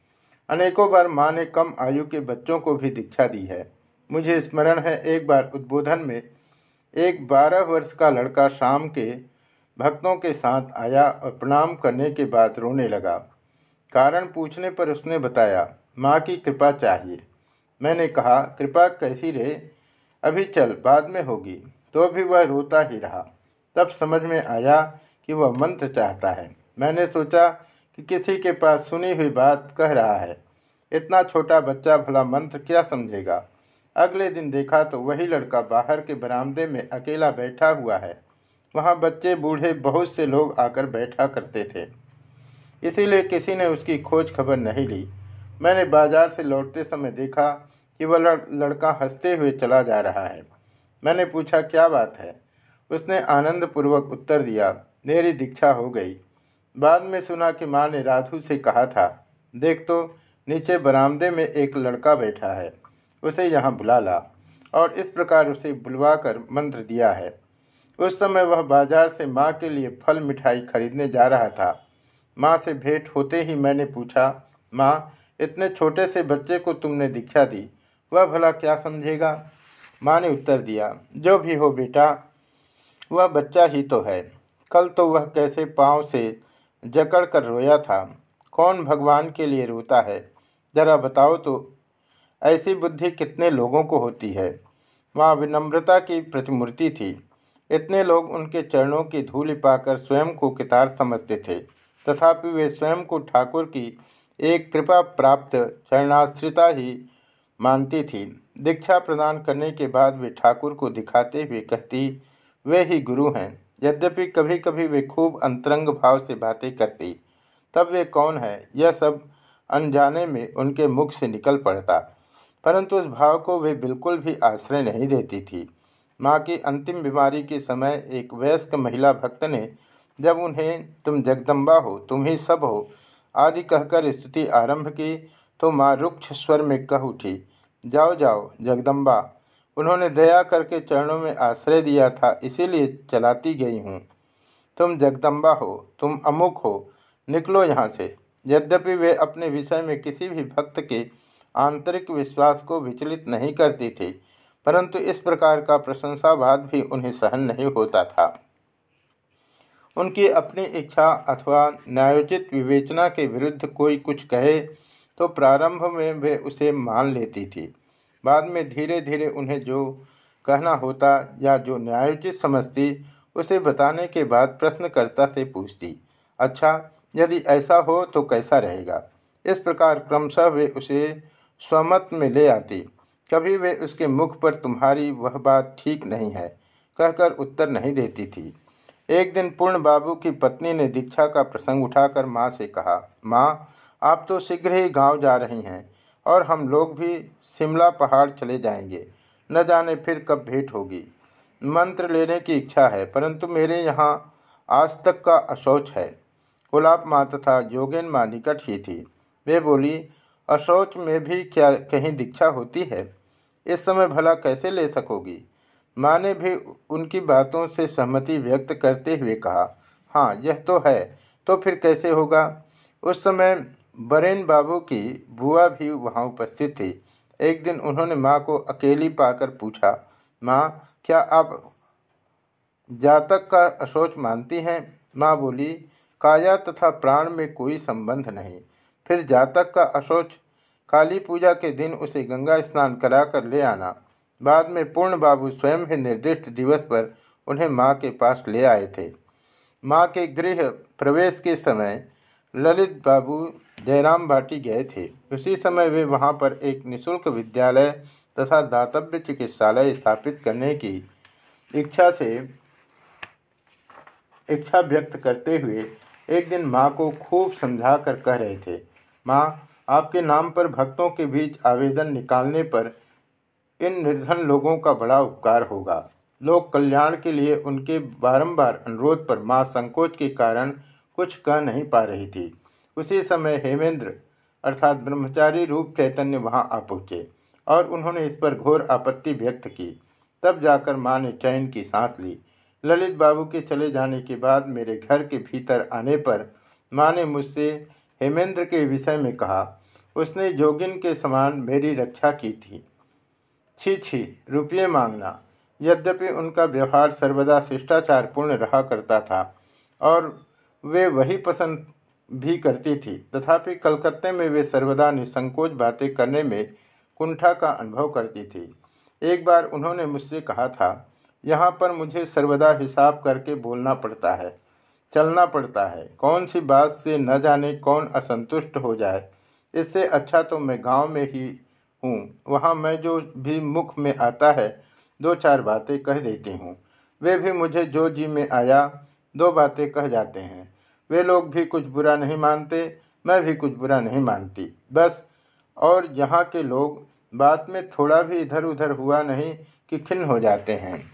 अनेकों बार माँ ने कम आयु के बच्चों को भी दीक्षा दी है। मुझे स्मरण है, एक बार उद्बोधन में एक बारह वर्ष का लड़का शाम के भक्तों के साथ आया और प्रणाम करने के बाद रोने लगा। कारण पूछने पर उसने बताया, माँ की कृपा चाहिए। मैंने कहा, कृपा कैसी रहे अभी चल, बाद में होगी। तो भी वह रोता ही रहा। तब समझ में आया कि वह मंत्र चाहता है। मैंने सोचा कि किसी के पास सुनी हुई बात कह रहा है। इतना छोटा बच्चा भला मंत्र क्या समझेगा? अगले दिन देखा तो वही लड़का बाहर के बरामदे में अकेला बैठा हुआ है। वहाँ बच्चे बूढ़े बहुत से लोग आकर बैठा करते थे। इसीलिए किसी ने उसकी खोज खबर नहीं ली। मैंने बाज़ार से लौटते समय देखा कि वह लड़का हँसते हुए चला जा रहा है। मैंने पूछा, क्या बात है? उसने आनंदपूर्वक उत्तर दिया, मेरी दीक्षा हो गई। बाद में सुना कि माँ ने राधु से कहा था, देख तो नीचे बरामदे में एक लड़का बैठा है। उसे यहाँ बुला ला। और इस प्रकार उसे बुलवाकर मंत्र दिया है। उस समय वह बाज़ार से माँ के लिए फल मिठाई खरीदने जा रहा था। माँ से भेंट होते ही मैंने पूछा, माँ, इतने छोटे से बच्चे को तुमने दीक्षा दी। वह भला क्या समझेगा? माँ ने उत्तर दिया, जो भी हो बेटा, वह बच्चा ही तो है। कल तो वह कैसे पाँव से जकड़ कर रोया था। कौन भगवान के लिए रोता है? जरा बताओ तो। ऐसी बुद्धि कितने लोगों को होती है? वहाँ विनम्रता की प्रतिमूर्ति थी। इतने लोग उनके चरणों की धूल पाकर स्वयं को कितार समझते थे। तथापि वे स्वयं को ठाकुर की एक कृपा प्राप्त चरणाश्रिता ही मानती थी। दीक्षा प्रदान करने के बाद वे ठाकुर को दिखाते हुए कहती, वे ही गुरु हैं। यद्यपि कभी कभी वे खूब अंतरंग भाव से बातें करती, तब वे कौन है? यह सब अनजाने में उनके मुख से निकल पड़ता, परंतु उस भाव को वे बिल्कुल भी आश्रय नहीं देती थी। माँ की अंतिम बीमारी के समय एक वयस्क महिला भक्त ने, जब उन्हें तुम जगदम्बा हो, तुम ही सब हो आदि कहकर स्तुति आरंभ की तो माँ रुक्ष स्वर में कह उठी, जाओ जाओ, जगदम्बा उन्होंने दया करके चरणों में आश्रय दिया था, इसीलिए चलाती गई हूँ। तुम जगदम्बा हो, तुम अमुक हो, निकलो यहाँ से। यद्यपि वे अपने विषय में किसी भी भक्त के आंतरिक विश्वास को विचलित नहीं करती थी, परंतु इस प्रकार का प्रशंसावाद भी उन्हें सहन नहीं होता था। उनकी अपनी इच्छा अथवा न्यायोचित विवेचना के विरुद्ध कोई कुछ कहे तो प्रारंभ में वे उसे मान लेती थी। बाद में धीरे धीरे उन्हें जो कहना होता या जो न्यायोचित समझती, उसे बताने के बाद प्रश्नकर्ता से पूछती अच्छा यदि ऐसा हो तो कैसा रहेगा? इस प्रकार क्रमशः वे उसे स्वमत में ले आती। कभी वे उसके मुख पर, तुम्हारी वह बात ठीक नहीं है, कहकर उत्तर नहीं देती थी। एक दिन पूर्ण बाबू की पत्नी ने दीक्षा का प्रसंग उठाकर माँ से कहा, माँ, आप तो शीघ्र ही गाँव जा रही हैं। और हम लोग भी शिमला पहाड़ चले जाएँगे। न जाने फिर कब भेंट होगी। मंत्र लेने की इच्छा है, परंतु मेरे यहाँ आज तक का अशौच है। गुलाब माँ तथा जोगेन माँ निकट ही थी। वे बोली अशौच में भी क्या कहीं दीक्षा होती है? इस समय भला कैसे ले सकोगी? माँ ने भी उनकी बातों से सहमति व्यक्त करते हुए कहा हाँ यह तो है तो फिर कैसे होगा? उस समय बरेन बाबू की बुआ भी वहाँ उपस्थित थी। एक दिन उन्होंने माँ को अकेली पाकर पूछा, माँ, क्या आप जातक का अशोच मानती हैं? माँ बोली, काया तथा प्राण में कोई संबंध नहीं। फिर जातक का अशोच काली पूजा के दिन उसे गंगा स्नान कराकर ले आना। बाद में पूर्ण बाबू स्वयं ही निर्दिष्ट दिवस पर उन्हें माँ के पास ले आए थे। माँ के गृह प्रवेश के समय ललित बाबू जयराम भाटी गए थे। उसी समय वे वहाँ पर एक निशुल्क विद्यालय तथा दातव्य चिकित्सालय स्थापित करने की इच्छा से इच्छा व्यक्त करते हुए एक दिन माँ को खूब समझा कर कह रहे थे, माँ, आपके नाम पर भक्तों के बीच आवेदन निकालने पर इन निर्धन लोगों का बड़ा उपकार होगा। लोक कल्याण के लिए उनके बारंबार अनुरोध पर माँ संकोच के कारण कुछ कह नहीं पा रही थी। उसी समय हेमेंद्र अर्थात ब्रह्मचारी रूप चैतन्य वहाँ आ पहुँचे और उन्होंने इस पर घोर आपत्ति व्यक्त की। तब जाकर माँ ने चैन की सांस ली। ललित बाबू के चले जाने के बाद मेरे घर के भीतर आने पर माँ ने मुझसे हेमेंद्र के विषय में कहा। उसने जोगिन के समान मेरी रक्षा की थी। छी छी, रुपये मांगना। यद्यपि उनका व्यवहार सर्वदा शिष्टाचार पूर्ण रहा करता था और वे वही पसंद भी करती थी। तथापि कलकत्ते में वे सर्वदा निसंकोच बातें करने में कुंठा का अनुभव करती थी। एक बार उन्होंने मुझसे कहा था, यहाँ पर मुझे सर्वदा हिसाब करके बोलना पड़ता है, चलना पड़ता है। कौन सी बात से न जाने कौन असंतुष्ट हो जाए। इससे अच्छा तो मैं गाँव में ही हूँ। वहाँ मैं जो भी मुख में आता है, दो चार बातें कह देती हूँ। वे भी मुझे जो जी में आया, दो बातें कह जाते हैं। वे लोग भी कुछ बुरा नहीं मानते, मैं भी कुछ बुरा नहीं मानती। बस, और यहाँ के लोग, बात में थोड़ा भी इधर उधर हुआ नहीं कि खिन्न हो जाते हैं।